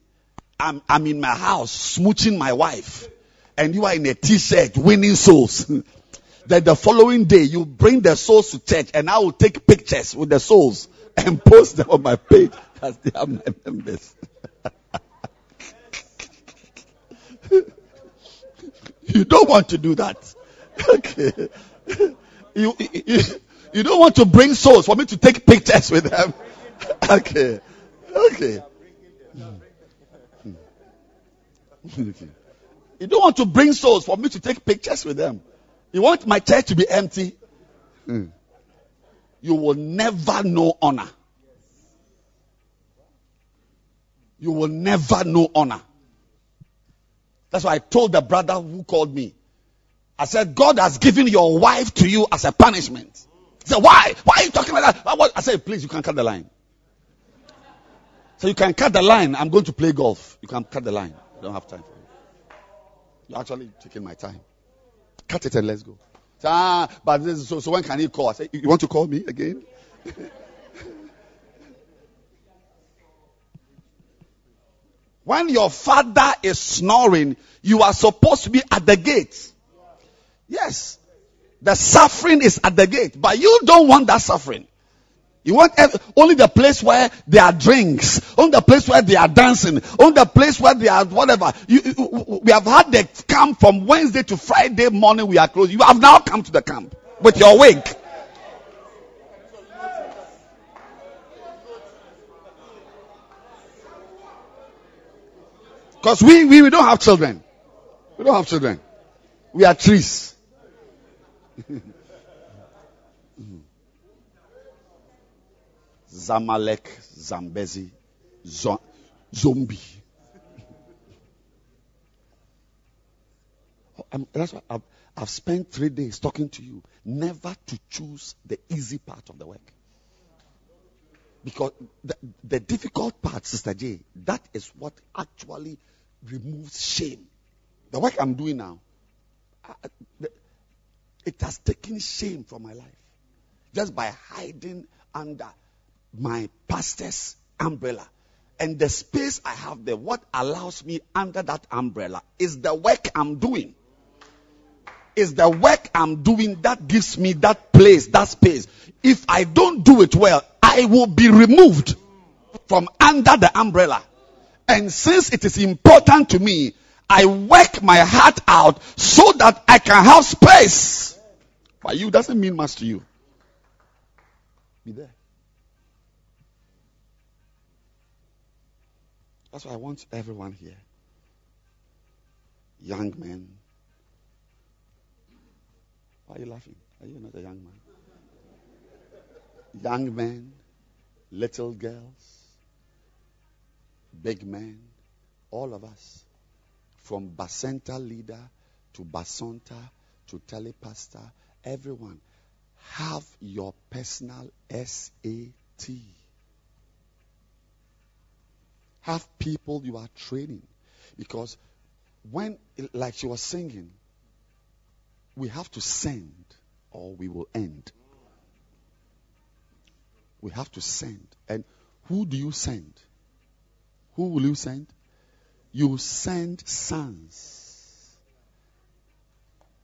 I'm, I'm in my house smooching my wife, and you are in a t-shirt winning souls. then the following day you bring the souls to church, and I will take pictures with the souls and post them on my page as they are my members. you don't want to do that. Okay. You, you, You don't want to bring souls for me to take pictures with them. okay. Okay. okay. Hmm. Hmm. You don't want to bring souls for me to take pictures with them. You want my church to be empty. Mm. You will never know honor. You will never know honor. That's why I told the brother who called me. I said, God has given your wife to you as a punishment. He said, Why? Why are you talking like that? I said, Please, you can cut the line. So you can cut the line. I'm going to play golf. You can cut the line. I don't have time for it. You're actually taking my time. Cut it and let's go. Ah, but this, so, so when can he call? I say, You want to call me again? when your father is snoring, you are supposed to be at the gate. Yes. The suffering is at the gate, but you don't want that suffering. You want every, only the place where there are drinks, only the place where they are dancing, only the place where they are whatever. You, you, we have had the camp from Wednesday to Friday morning. We are closed. You have now come to the camp with your wig. Because we, we, we don't have children. We don't have children. We are trees. Zamalek, Zambezi, zo- zombie. I'm, that's why I've, I've spent three days talking to you. Never to choose the easy part of the work. Because the, the difficult part, Sister J, that is what actually removes shame. The work I'm doing now, I, the, it has taken shame from my life. Just by hiding under my pastor's umbrella. And the space I have there, what allows me under that umbrella is the work I'm doing. Is the work I'm doing that gives me that place, that space. If I don't do it well, I will be removed from under the umbrella. And since it is important to me, I work my heart out so that I can have space. But you doesn't mean much to you. Be there. That's why I want everyone here. Young men. Why are you laughing? Are you not a young man? Young men, little girls, big men, all of us, from Bacenta leader to Basonta to telepastor, everyone, have your personal SAT. Have people you are training. Because when, like she was singing, we have to send or we will end. We have to send. And who do you send? Who will you send? You send sons.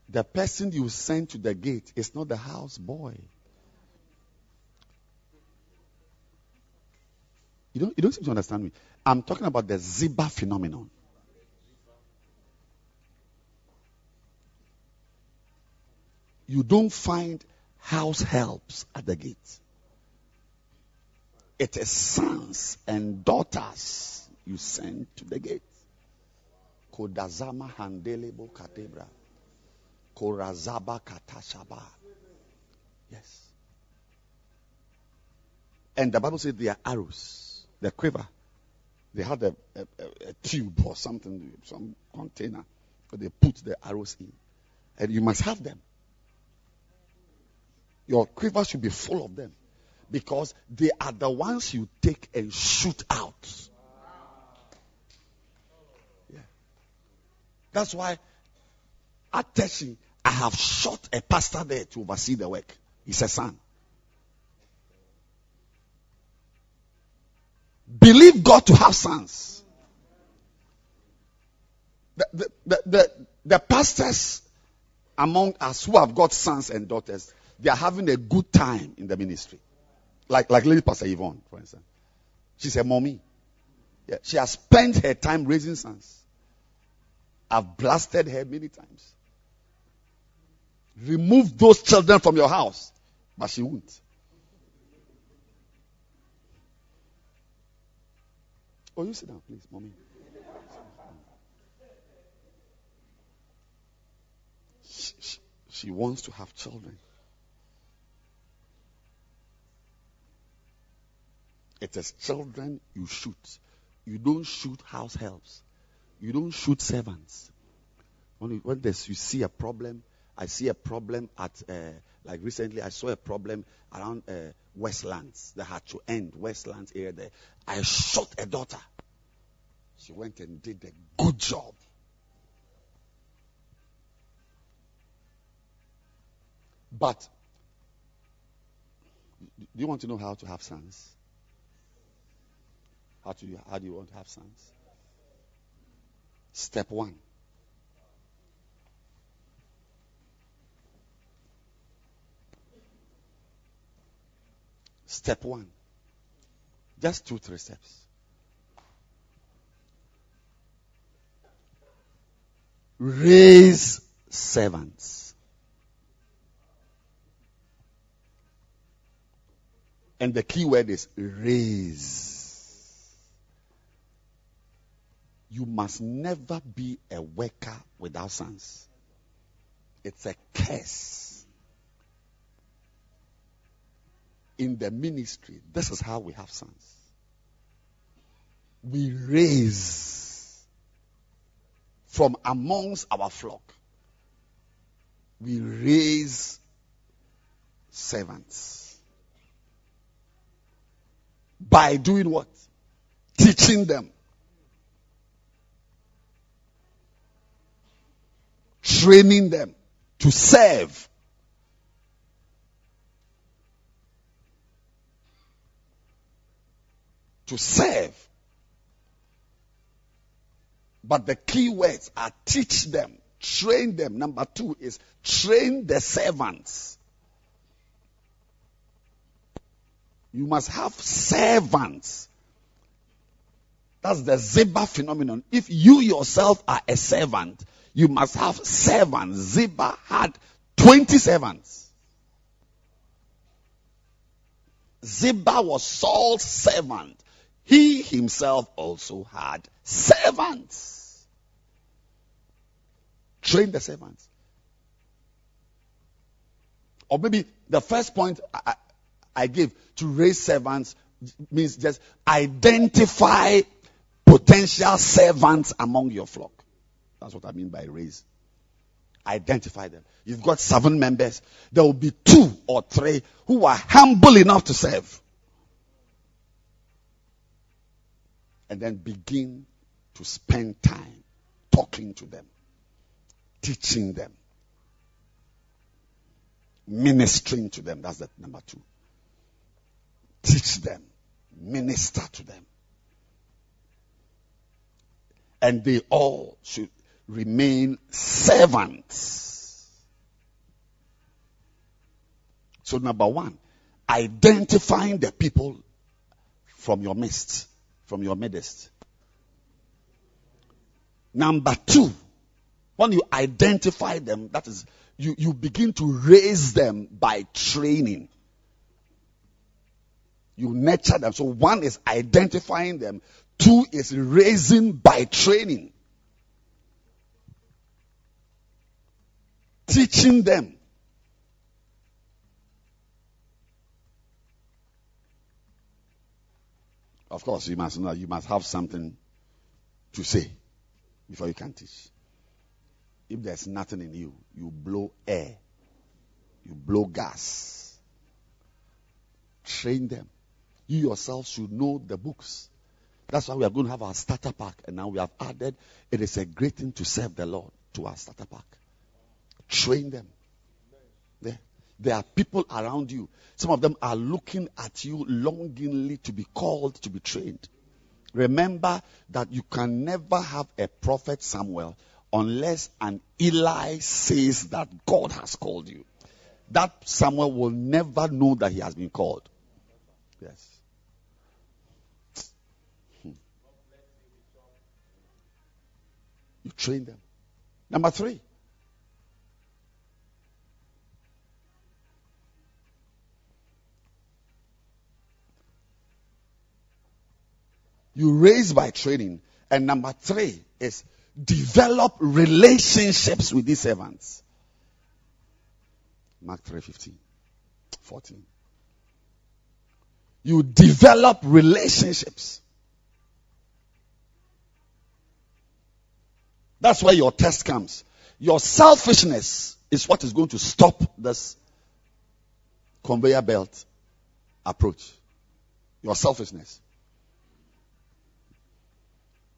The person you send to the gate is not the house You don't, you don't seem to understand me. I'm talking about the Ziba phenomenon. You don't find house helps at the gate. It is sons and daughters you send to the gate. Kodazama handelebo katebra. Korazaba katashaba. Yes. And the Bible says they are arrows, the quiver. They had a, a, a, tube or something, some container where they put the arrows in. And you must have them. Your quiver should be full of them because they are the ones you take and shoot out. Yeah. That's why at Teshie, I have shot a pastor there to oversee the work. He's a son. Believe God to have sons. The, the, the, the, the pastors among us who have got sons and daughters, they are having a good time in the ministry. Like, like Lady Pastor Yvonne, for instance. She's a mommy. Yeah, she has spent her time raising sons. I've blasted her many times. Remove those children from your house. But she won't. Oh, you sit down, please, mommy. She, wants to have children. It is children you shoot. You don't shoot house helps. You don't shoot servants. When, you, when you see a problem, I see a problem at, uh, like recently, I saw a problem around uh, Westlands had to end, Westlands area there. I shot a daughter. She went and did a good job. But, do you want to know how to have sons? How, how do you want to have sons? Step one. Step one. Just two, three steps. Raise servants. And the key word is raise. You must never be a worker without sons. It's a curse. In the ministry, this is how we have sons. We raise from amongst our flock. We raise servants. By doing what? Teaching them training them to serve. To serve. But the key words are teach them, train them. Number two is train the servants. You must have servants. That's the Ziba phenomenon. If you yourself are a servant, you must have servants. Ziba had 20 servants. Ziba was Saul's servant. He himself also had servants. Train the servants. Or maybe the first point I, I to raise servants means just identify potential servants among your flock. That's what I mean by raise. Identify them. You've got seven members. There will be two or three who are humble enough to serve. And then begin to spend time talking to them, teaching them, ministering to them. That's the number two. Teach them, minister to them. And they all should remain servants. So, number one, identifying the people from your midst, from your midst. Number two, when you identify them, that is, you, you begin to raise them by training. You nurture them. So one is identifying them. Two is raising by training. teaching them. Of course, you must know, you must have something to say before you can teach. If there's nothing in you, you blow air, you blow gas. Train them. You yourself should know the books. That's why we are going to have our starter pack, and now we have added it is a great thing to serve the Lord to our starter pack. Train them. There, there are people around you. Some of them are looking at you longingly to be called to be trained. Remember that you can never have a prophet Samuel unless an Eli says that God has called you. That Samuel will never know that he has been called. Yes. Hmm. You train them. Number three, You raise by training. And number three is develop relationships with these servants. Mark 3 15, 14. You develop relationships. That's where your test comes. Your selfishness is what is going to stop this conveyor belt approach. Your selfishness.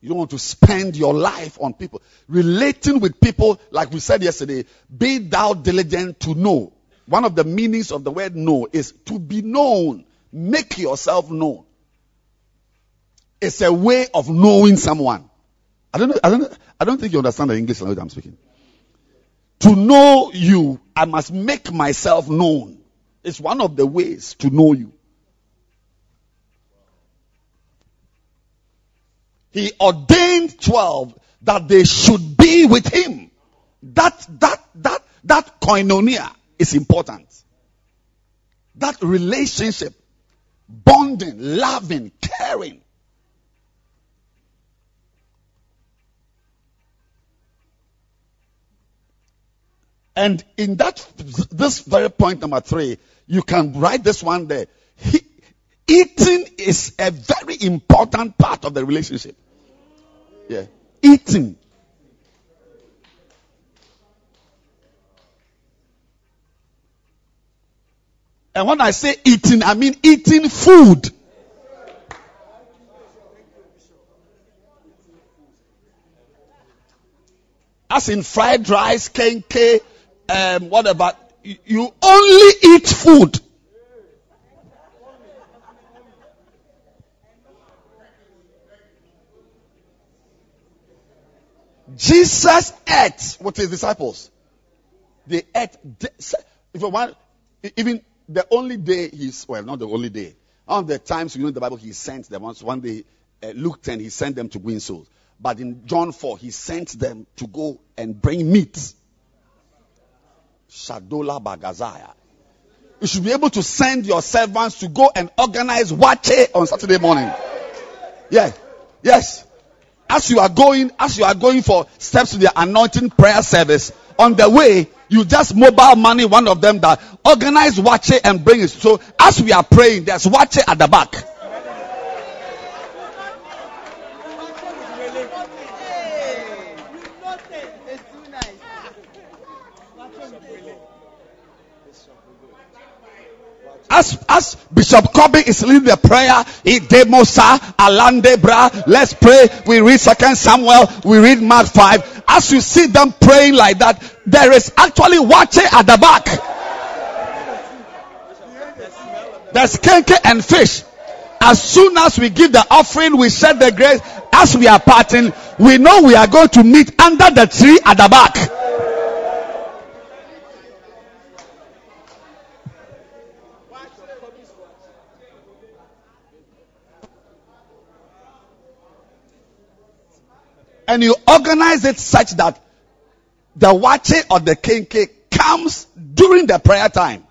You don't want to spend your life on people. Relating with people, like we said yesterday, be thou diligent to know. One of the meanings of the word know is to be known. Make yourself known. It's a way of knowing someone. I don't know, I don't, I don't think you understand the English language I'm speaking. To know you, I must make myself known. It's one of the ways to know you. He ordained 12 that they should be with him. That, that, that, that koinonia is important. That relationship, bonding, loving, caring. And in that, this very point number three, you can write this one there. He, eating is a very important part of the relationship. Yeah. Eating. And when I say eating, I mean eating food. As in fried rice, kenkey, um, whatever. You- You only eat food. Jesus ate with his disciples. They ate. If want, even the only day he's well, not the only day. One of the times you know the Bible he sent them. Once one day, uh, Luke 10, he sent them to win souls. But in John 4, he sent them to go and bring meat. Shadola Bagazaya. You should be able to send your servants to go and organize waakye on Saturday morning. Yeah. Yes. As you are going, as you are going for steps to the anointing prayer service, on the way, you just mobile money one of them that organize waakye and bring it. So as we are praying, there's waakye at the back. As, as Bishop Kobe is leading the prayer, let's pray. We read Second Samuel, we read Mark 5. As you see them praying like that, there is actually waakye at the back. There's kenkey and fish. As soon as we give the offering, we share the grace. As we are parting, we know we are going to meet under the tree at the back. And you organize it such that the waakye or the kenkey comes during the prayer time.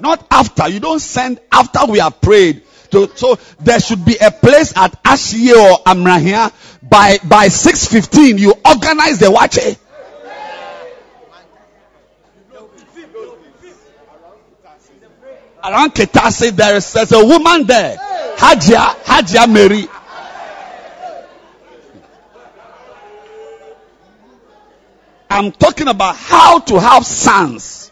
Not after. You don't send after we have prayed. So, so there should be a place at Ashie or Amrahia by by 6:15. You organize the waakye. Around Ketase, there is there's a woman there, Hajia Hajia Mary. I'm talking about how to have sons.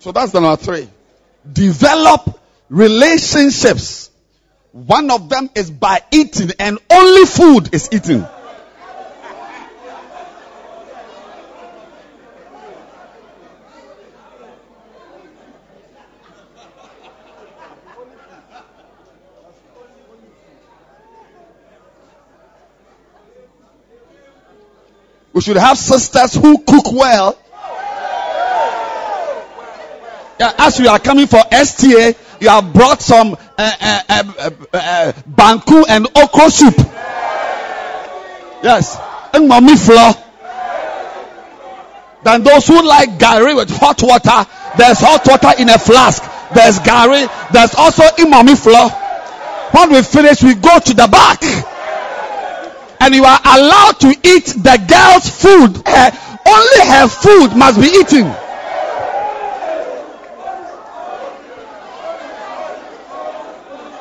So that's the number three. Develop relationships. One of them is by eating, and only food is eating. We should have sisters who cook well. Yeah, as we are coming for STA, you have brought some uh, uh, uh, uh, uh, banku and okra soup. Yes, and mommy flour. Then those who like gari with hot water, there's hot water in a flask. There's gari. There's also imami flour. When we finish, we go to the back. And you are allowed to eat the girl's food. Her, only her food must be eaten.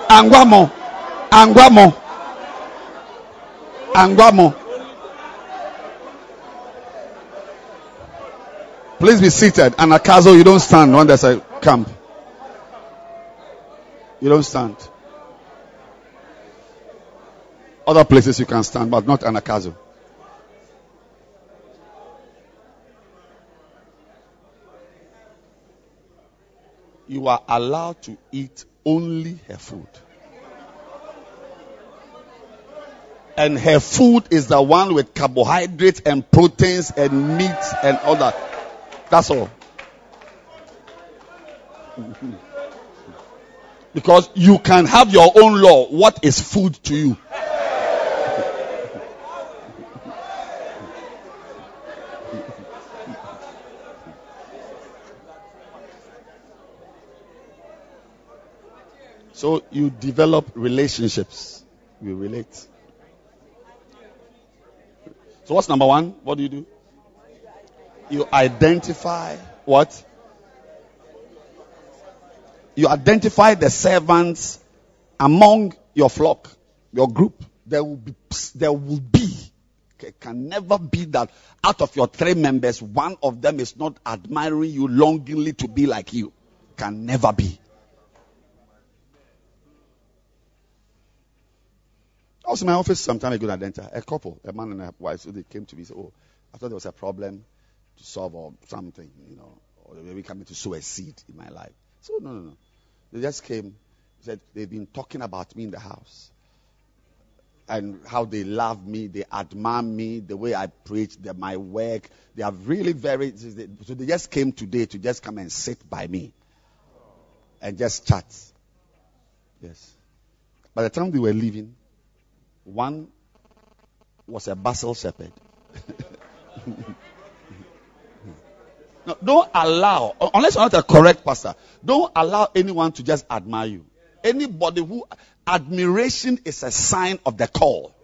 Anguamo. Anguamo. Anguamo. Please be seated. And you don't stand when there's a camp. You don't stand. Other places you can stand, but not Anagkazo. You are allowed to eat only her food. And her food is the one with carbohydrates and proteins and meat and all that. That's all. Because you can have your own law. What is food to you? So you develop relationships. You relate. So what's number one? What do you do? You identify what? You identify the servants among your flock, your group. There will be, there will be, can never be that out of your three members, one of them is not admiring you longingly to be like you. Can never be. I was in my office some time ago Denta. A couple, a man and a wife, so they came to me and said, Oh, I thought there was a problem to solve or something, you know, or they maybe coming to sow a seed in my life. So, no, no, no. They just came, said they've been talking about me in the house and how they love me, they admire me, the way I preach, the, my work. They are really very, so they just came today to just come and sit by me and just chat. Yes. By the time they were leaving, one was a Basel shepherd. no, don't allow, unless you're not a correct pastor, don't allow anyone to just admire you. Anybody who, admiration is a sign of the call.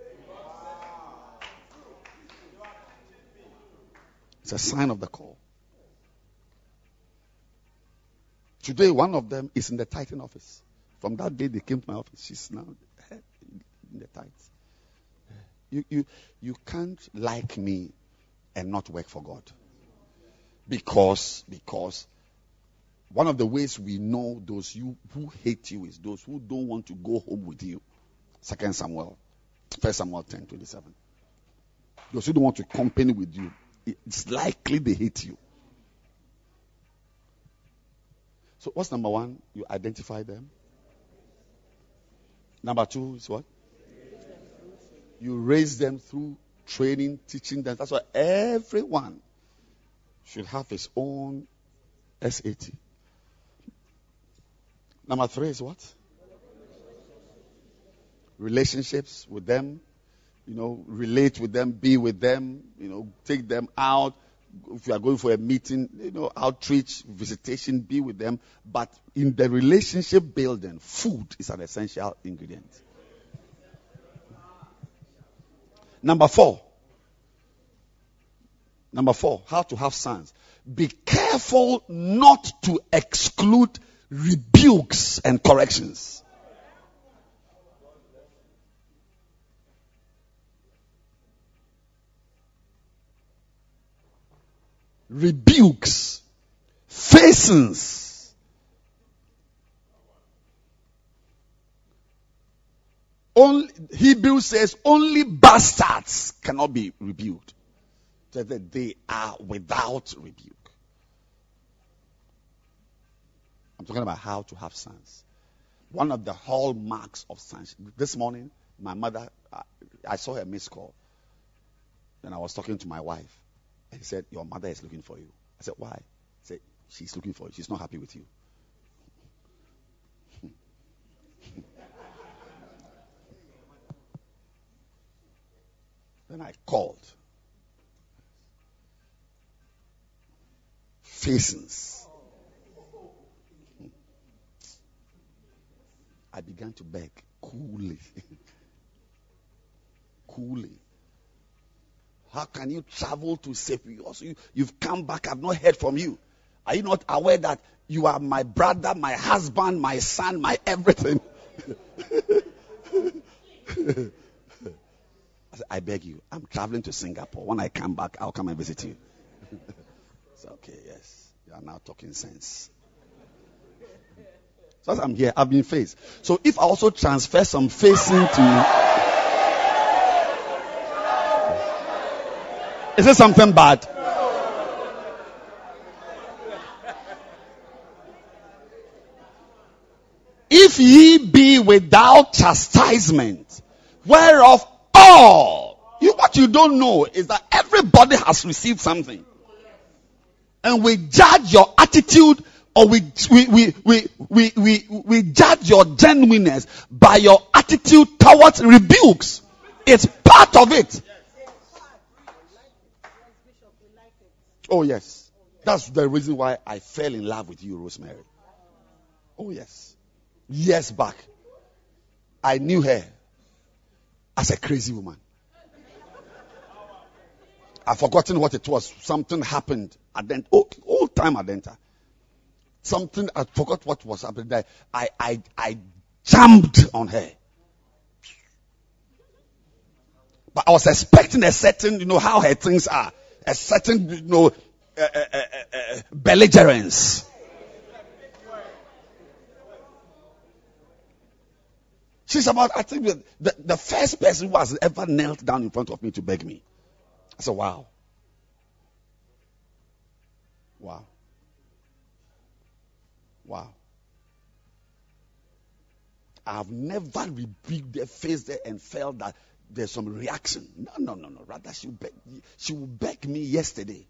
It's a sign of the call. Today, one of them is in the Titan office. From that day, they came to my office. She's now in the Titans. You, you, you can't like me and not work for God. Because, because one of the ways we know those you who hate you is those who don't want to go home with you. Second Samuel, First Samuel 10, 27. Those who don't want to company with you, it's likely they hate you. So what's number one? You identify them. Number two is what? You raise them through training, teaching them. That's why everyone should have his own SAT. Number three is what? Relationships with them. You know, relate with them, be with them, you know, take them out. If you are going for a meeting, you know, outreach, visitation, be with them. But in the relationship building, food is an essential ingredient. Number four. Number four, how to have sons. Be careful not to exclude rebukes and corrections. Rebukes, facings, Only, Hebrews says only bastards cannot be rebuked. That they are without rebuke. I'm talking about how to have sons. One of the hallmarks of sons. This morning, my mother, uh, I saw her missed call. Then I was talking to my wife. And he said, Your mother is looking for you. I said, Why? She said, She's looking for you. She's not happy with you. Then I called. Facings. I began to beg coolly. coolly. How can you travel to Cyprus? You, you've come back, I've not heard from you. Are you not aware that you are my brother, my husband, my son, my everything? I, said, I beg you, I'm traveling to Singapore. When I come back, I'll come and visit you. it's okay, yes. You are now talking sense. So as I'm here, I've been faced. So if I also transfer some facing to you, Is it something bad? If ye be without chastisement, whereof all, you, what you don't know is that everybody has received something. And we judge your attitude or we, we, we, we, we, we, we judge your genuineness by your attitude towards rebukes. It's part of it. Oh, yes. That's the reason why I fell in love with you, Rosemary. Oh, yes. Years back, I knew her as a crazy woman. I've forgotten what it was. Something happened at the old, old time at Denta. Something, I forgot what was happening there. I, I, I jumped on her. But I was expecting a certain, you know, how her things are. A certain, you know, uh, uh, uh, uh belligerence. She's about, I think, the, the first person who has ever knelt down in front of me to beg me. I said, wow. Wow. Wow. I've never rebuked their face there and felt that there's some reaction. No, no, no, no. Rather, she beg, she will beg me yesterday.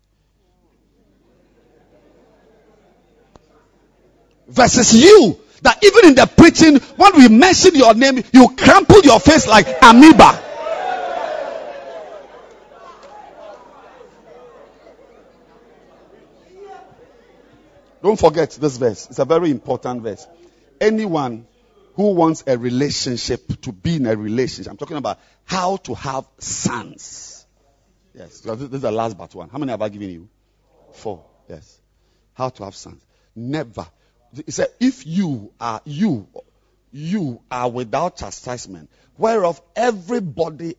Versus you, that even in the preaching, when we mention your name, you crumple your face like amoeba. Don't forget this verse. It's a very important verse. Anyone who wants a relationship to be in a relationship, I'm talking about how to have sons. Yes, this is the last but one. How many have I given you? Four. Yes. How to have sons. Never. He said, if you are you, you are without chastisement, whereof everybody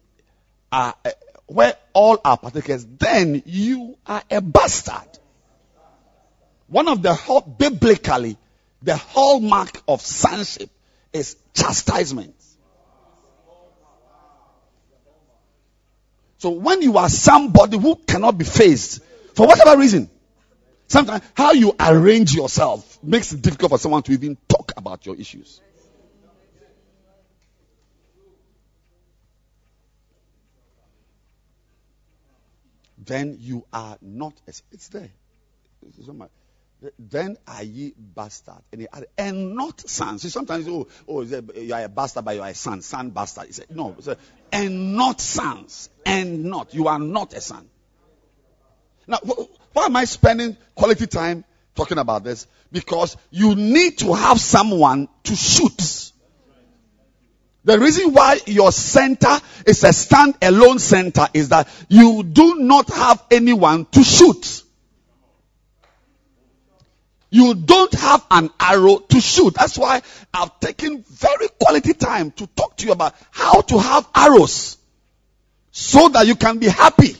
are, uh, where all are partakers, then you are a bastard. One of the whole, biblically, the hallmark of sonship is chastisement. So when you are somebody who cannot be faced for whatever reason, sometimes how you arrange yourself makes it difficult for someone to even talk about your issues. Then you are not, it's there. It's then are ye bastard. And, and not sons. See, sometimes, oh, oh you are a bastard, but you are a son. Son bastard. Said, no. Said, and not sons. And not. You are not a son. Now, why am I spending quality time talking about this? Because you need to have someone to shoot. The reason why your center is a stand-alone center is that you do not have anyone to shoot you don't have an arrow to shoot. That's why I've taken very quality time to talk to you about how to have arrows so that you can be happy.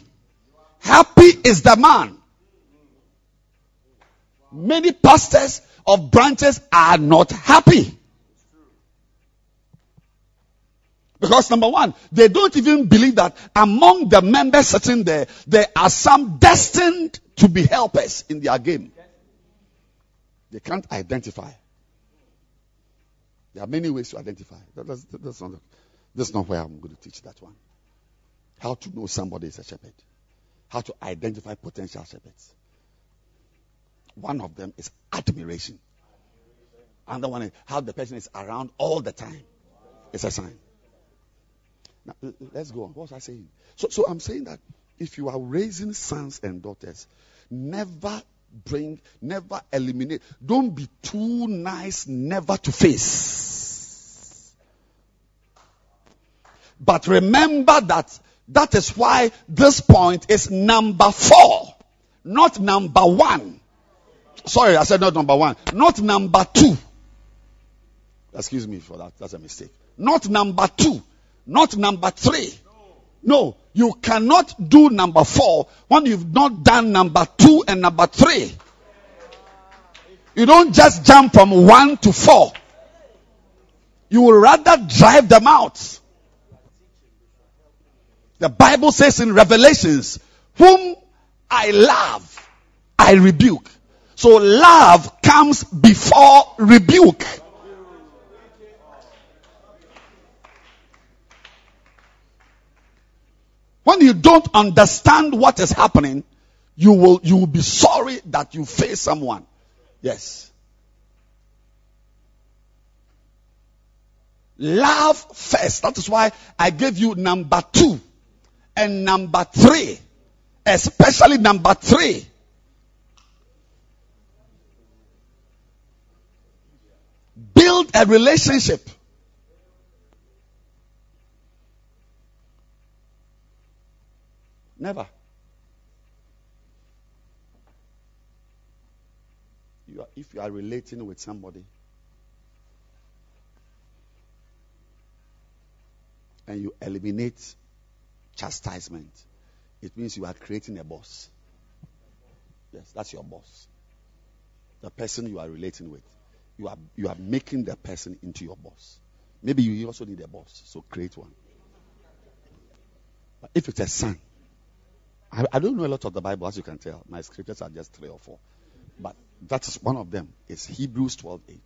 Happy is the man. Many pastors of branches are not happy. Because number one, they don't even believe that among the members sitting there, there are some destined to be helpers in their game. They can't identify. There are many ways to identify. That's, that's, not, that's not where I'm going to teach that one. How to know somebody is a shepherd. How to identify potential shepherds. One of them is admiration. Another one is how the person is around all the time. It's a sign. Now, let's go on. What was I saying? So, so I'm saying that if you are raising sons and daughters, never bring, never eliminate. Don't be too nice, never to face. But remember that that is why this point is number four, not number one. Sorry, I said not number one, not number two. Excuse me for that. That's a mistake. Not number two, not number three. No, you cannot do number four when you've not done number two and number three. You don't just jump from one to four. You will rather drive them out. The Bible says in Revelations, whom I love, I rebuke. So love comes before rebuke. When you don't understand what is happening, you will, you will be sorry that you face someone. Yes. Love first. That is why I gave you number two and number three. Especially number three. Build a relationship. Never. You are, if you are relating with somebody and you eliminate chastisement, it means you are creating a boss. Yes, that's your boss. The person you are relating with. You are you are making the person into your boss. Maybe you also need a boss, so create one. But if it's a son, I, I don't know a lot of the Bible, as you can tell. My scriptures are just three or four. But that is one of them. It's Hebrews 12 8.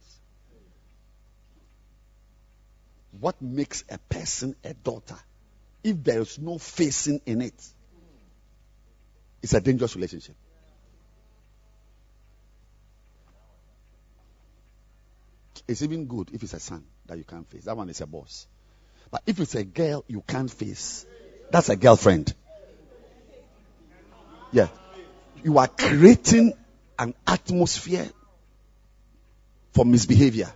What makes a person a daughter? If there is no facing in it, it's a dangerous relationship. It's even good if it's a son that you can't face. That one is a boss. But if it's a girl you can't face, that's a girlfriend. Yeah. You are creating an atmosphere for misbehavior.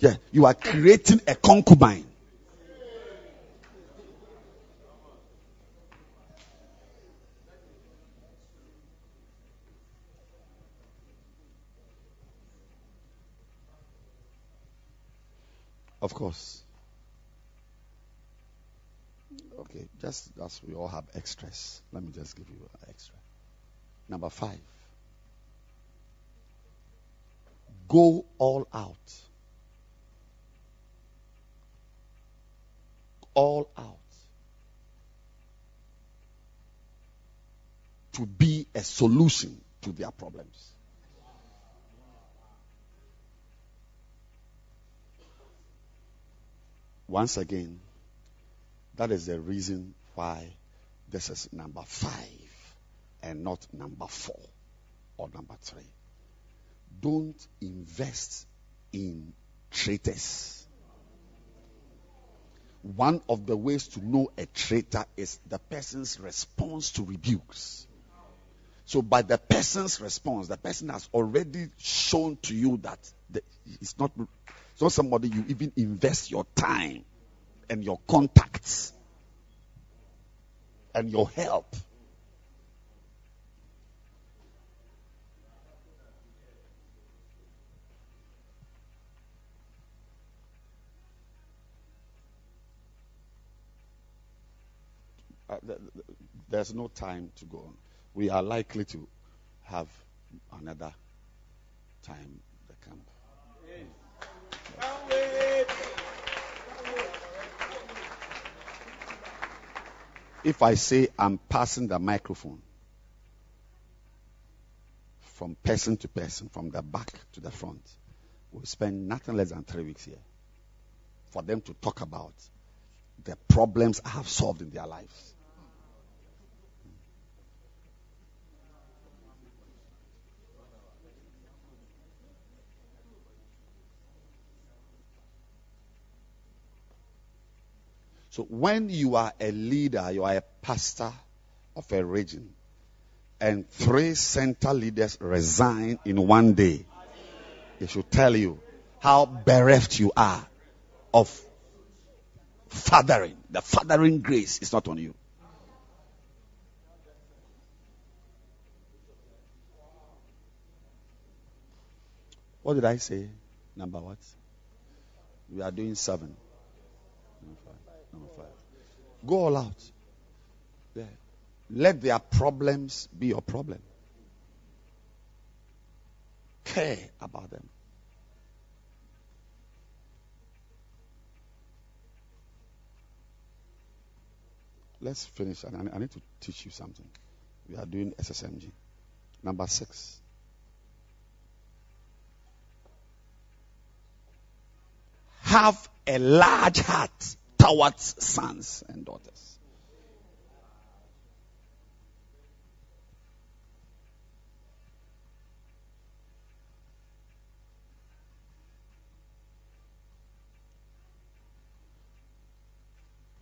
Yeah. You are creating a concubine. Of course. Okay, just as we all have extras, let me just give you an extra. Number five. Go all out. All out. To be a solution to their problems. Once again, that is the reason why this is number five and not number four or number three. Don't invest in traitors. One of the ways to know a traitor is the person's response to rebukes. So, by the person's response, the person has already shown to you that the, it's not it's not somebody you even invest your time and your contacts and your help. Uh, th- th- there's no time to go on. We are likely to have another time the camp. If I say I'm passing the microphone from person to person, from the back to the front, we'll spend nothing less than three weeks here for them to talk about the problems I have solved in their lives. So when you are a leader, you are a pastor of a region, and three center leaders resign in one day, it should tell you how bereft you are of fathering. The fathering grace is not on you. What did I say? Number what? We are doing seven. Go all out. Yeah. Let their problems be your problem. Care about them. Let's finish. I need to teach you something. We are doing SSMG. Number six. Have a large heart towards sons and daughters.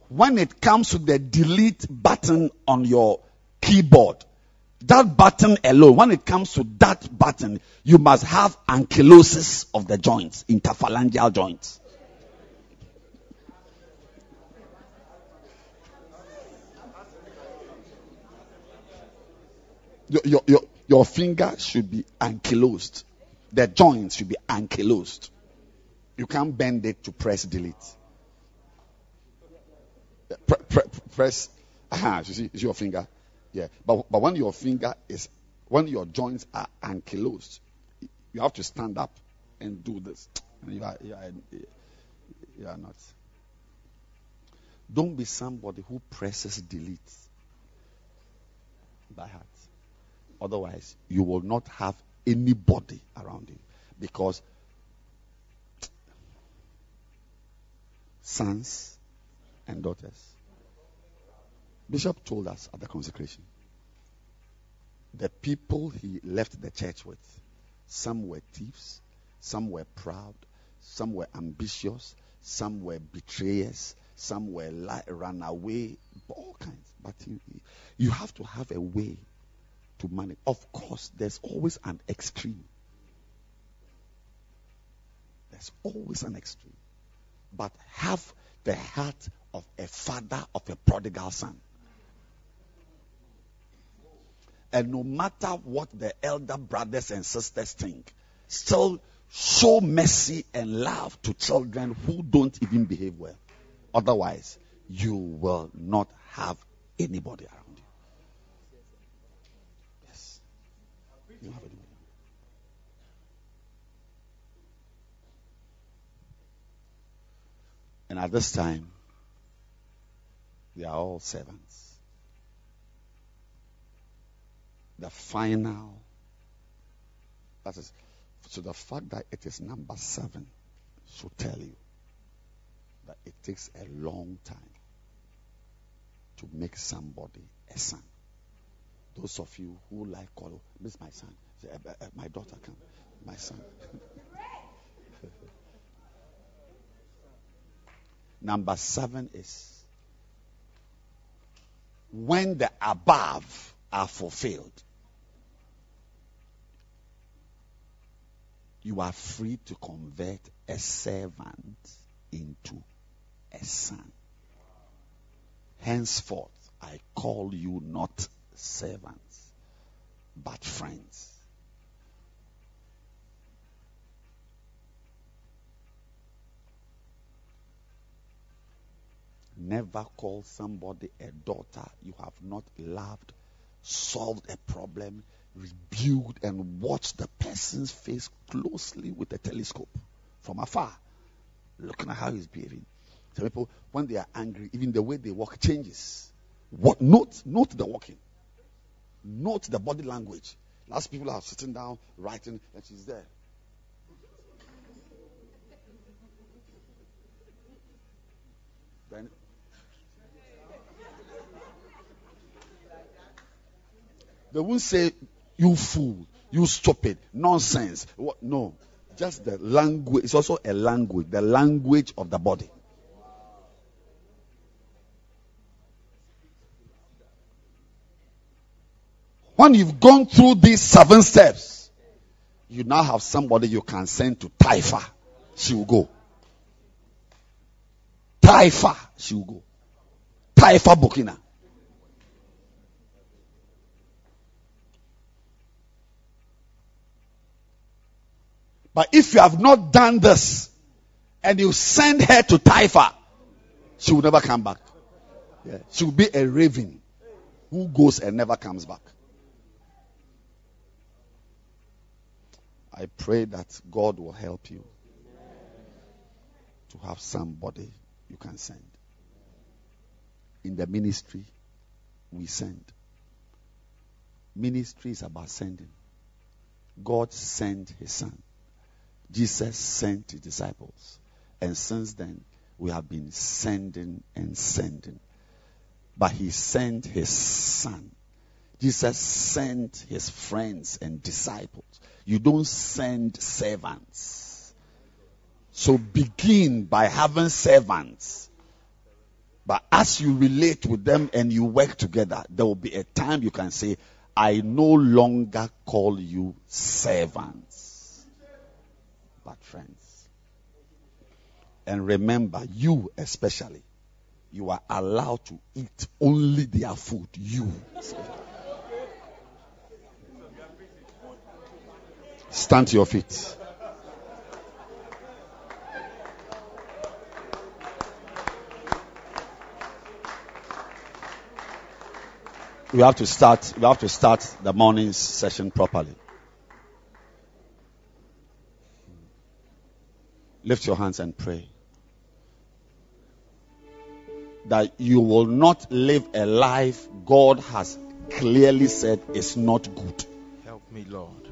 When it comes to the delete button on your keyboard, that button alone, when it comes to that button, you must have ankylosis of the joints, interphalangeal joints. Your, your, your, finger should be ankylosed. The joints should be ankylosed. You can't bend it to press delete. Pre- pre- press, aha, you see, it's your finger. Yeah, but, but when your finger is, when your joints are ankylosed, you have to stand up and do this. And you are, you are, you are not. Don't be somebody who presses delete by heart. Otherwise, you will not have anybody around you because sons and daughters. Bishop told us at the consecration the people he left the church with, some were thieves, some were proud, some were ambitious, some were betrayers, some were li- run away, all kinds. But you, you have to have a way to. Of course, there's always an extreme. There's always an extreme. But have the heart of a father of a prodigal son. And no matter what the elder brothers and sisters think, still show mercy and love to children who don't even behave well. Otherwise, you will not have anybody around You have anybody. And at this time, they are all servants. The final, that is, so the fact that it is number seven should tell you that it takes a long time to make somebody a son. Those of you who like call, miss my son. Say, "Eh, eh, my daughter come, my son. Number seven is when the above are fulfilled, you are free to convert a servant into a son. Henceforth, I call you not servants, but friends. Never call somebody a daughter you have not loved, solved a problem, rebuked, and watched the person's face closely with a telescope from afar, looking at how he's behaving. Some people, when they are angry, even the way they walk changes. What note note the walking, note the body language. Last people are sitting down writing, and she's there. Then They won't say, you fool, you stupid, nonsense. What? No. Just the language. It's also a language, the language of the body. When you've gone through these seven steps, you now have somebody you can send to Taifa. She will go. Taifa, she will go. Taifa Burkina. But if you have not done this and you send her to Taifa, she will never come back. Yeah. She will be a raven who goes and never comes back. I pray that God will help you to have somebody you can send. In the ministry, we send. Ministry is about sending. God sent his son. Jesus sent his disciples. And since then, we have been sending and sending. But he sent his son. Jesus sent his friends and disciples. You don't send servants. So begin by having servants. But as you relate with them and you work together, there will be a time you can say, I no longer call you servants, but friends. And remember, you especially, you are allowed to eat only their food. You. Stand to your feet. We have to start. We have to start the morning session properly. Lift your hands and pray that you will not live a life God has clearly said is not good. Help me, Lord.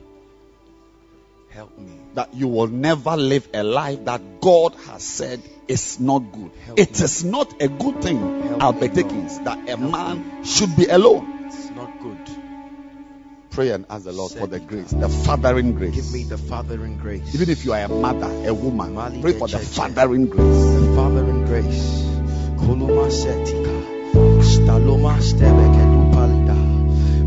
Help me. That you will never live a life that God has said is not good. Help It me. is not a good thing, Help Albert me, Dickens, that a Help man should be alone. It's not good. Pray and ask the Lord for the grace, the fathering grace. Give me the fathering grace. Even if you are a mother, a woman, Mali pray for the fathering grace. the fathering grace. Koluma setika. Staloma stebeke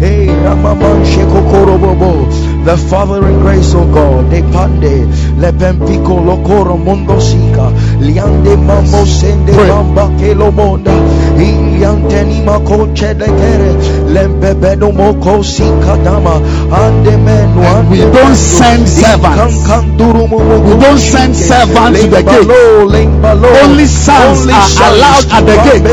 Ei, a kokorobobo. The Father in grace, of God, de pande, le pempico locoro mondo sica, liande mambo sende mamba che lo monda, iliantenima coce de kere, lembebedo moco sica dama, ande menu, ande We don't send servants. We don't send servants to the gate. Only sons are allowed at the gate.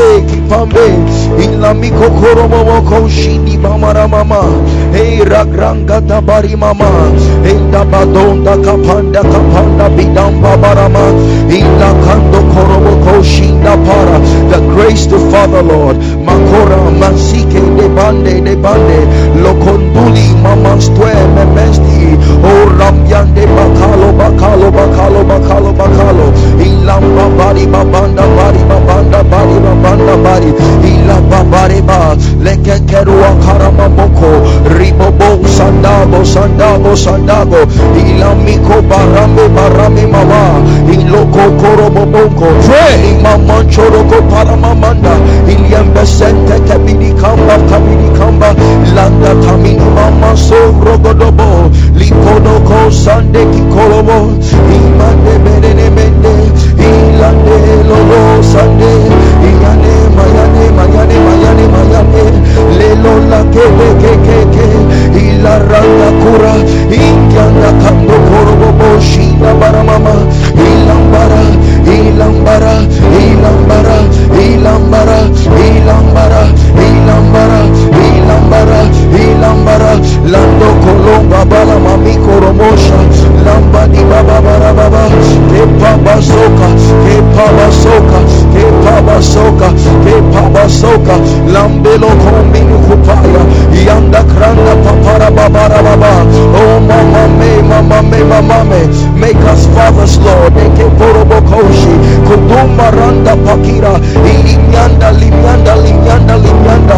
Hey, ragranga tabarima mama. Hey dabadonda kapanda kapanda bidamba barama. Ila kando koromo koshinda para. The grace to Father Lord. Makora masike sandabo sandabo. Ila miko barame barame mama. Iloko korobo boko. Pray. Choroko paramamanda. Iliambe sente kabidi kamba kabidi kamba. Landa tamini mama so rogodobo. Likodoko sande kikolobo. Imande benene mende. Ilande lolo sande. Iyane mayane mayane mayane mayane. Lelo la kebe keke Ila randa kura. Ingyanda kando korobo shina baramama. Ilambara. Ilambara. Ilambara. Ilambara. Ilambara. Ilambara. Ilambara. Ilambara. Lando kolomba bala mami koromosha. Lamba di baba bara baba. Kepa basoka. Kepa basoka. Kepa basoka. Kepa basoka. Lambelo kombinu kupaya. Yanda kranda papara Baba. Oh, Mama, me, Mama, me, Mama, me. Make us fathers, Lord. Eke Porobo Koshi. Kuduma Randa Pakira. Ilinyanda, Linyanda, Linyanda, Linyanda.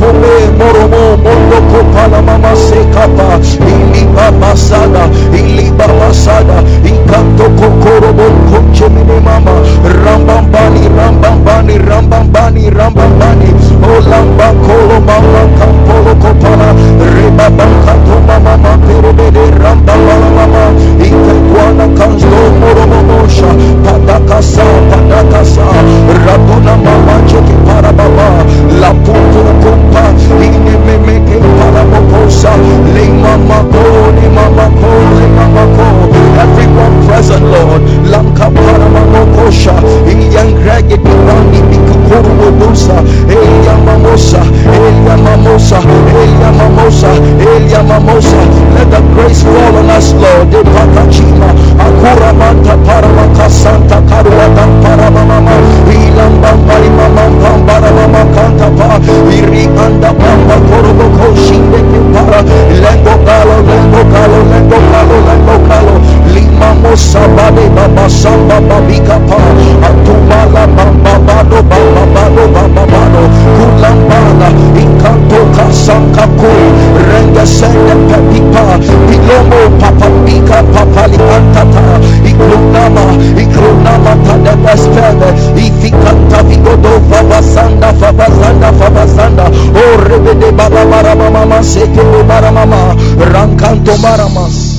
Akome, Moromo, Mondo Kopala Mama Sekapa. Ili Baba Sada. Ili Baba Sada. Ikanto Kokorobo Kochemine Mama. Rambambani, Rambambani, Rambambani, Rambambani. Olamba Kolo Mama Kampolo Mama Rambambala Mama. Everyone present, Lord. Lanka para Mamokosha. Iyan Greg Ibani Bikukuru Wobusa. Elia Mamosa. Elia Mamosa. Elia Mamosa. Elia Mamosa. Let the grace fall on us, Lord. De Pakachima. Akura Manta Paramaka Santa Karuata Paramama. Ilam Bambari Mama Pambara Mama Kantapa. Iri Anda Pamba Korobo Koshinde Para. Lengo Galo, Lengo Galo, Lengo Galo, Lengo Galo. Lima Mosa Bade Baba Samba Babika Pa. Atumala Bamba Bado Baba Bado Baba Bado. Kulambala Inkanto Kasanka Ku. Renga Sende Pepipa. Pilomo Papa Bika Papali Antata. Iklunama Iklunama Tada Despede. Ifikanta Vigodo Favasanda Favasanda Favasanda. O oh, Rebede Baba Mama Mama Seke Mama Mama. Rankanto Maramas.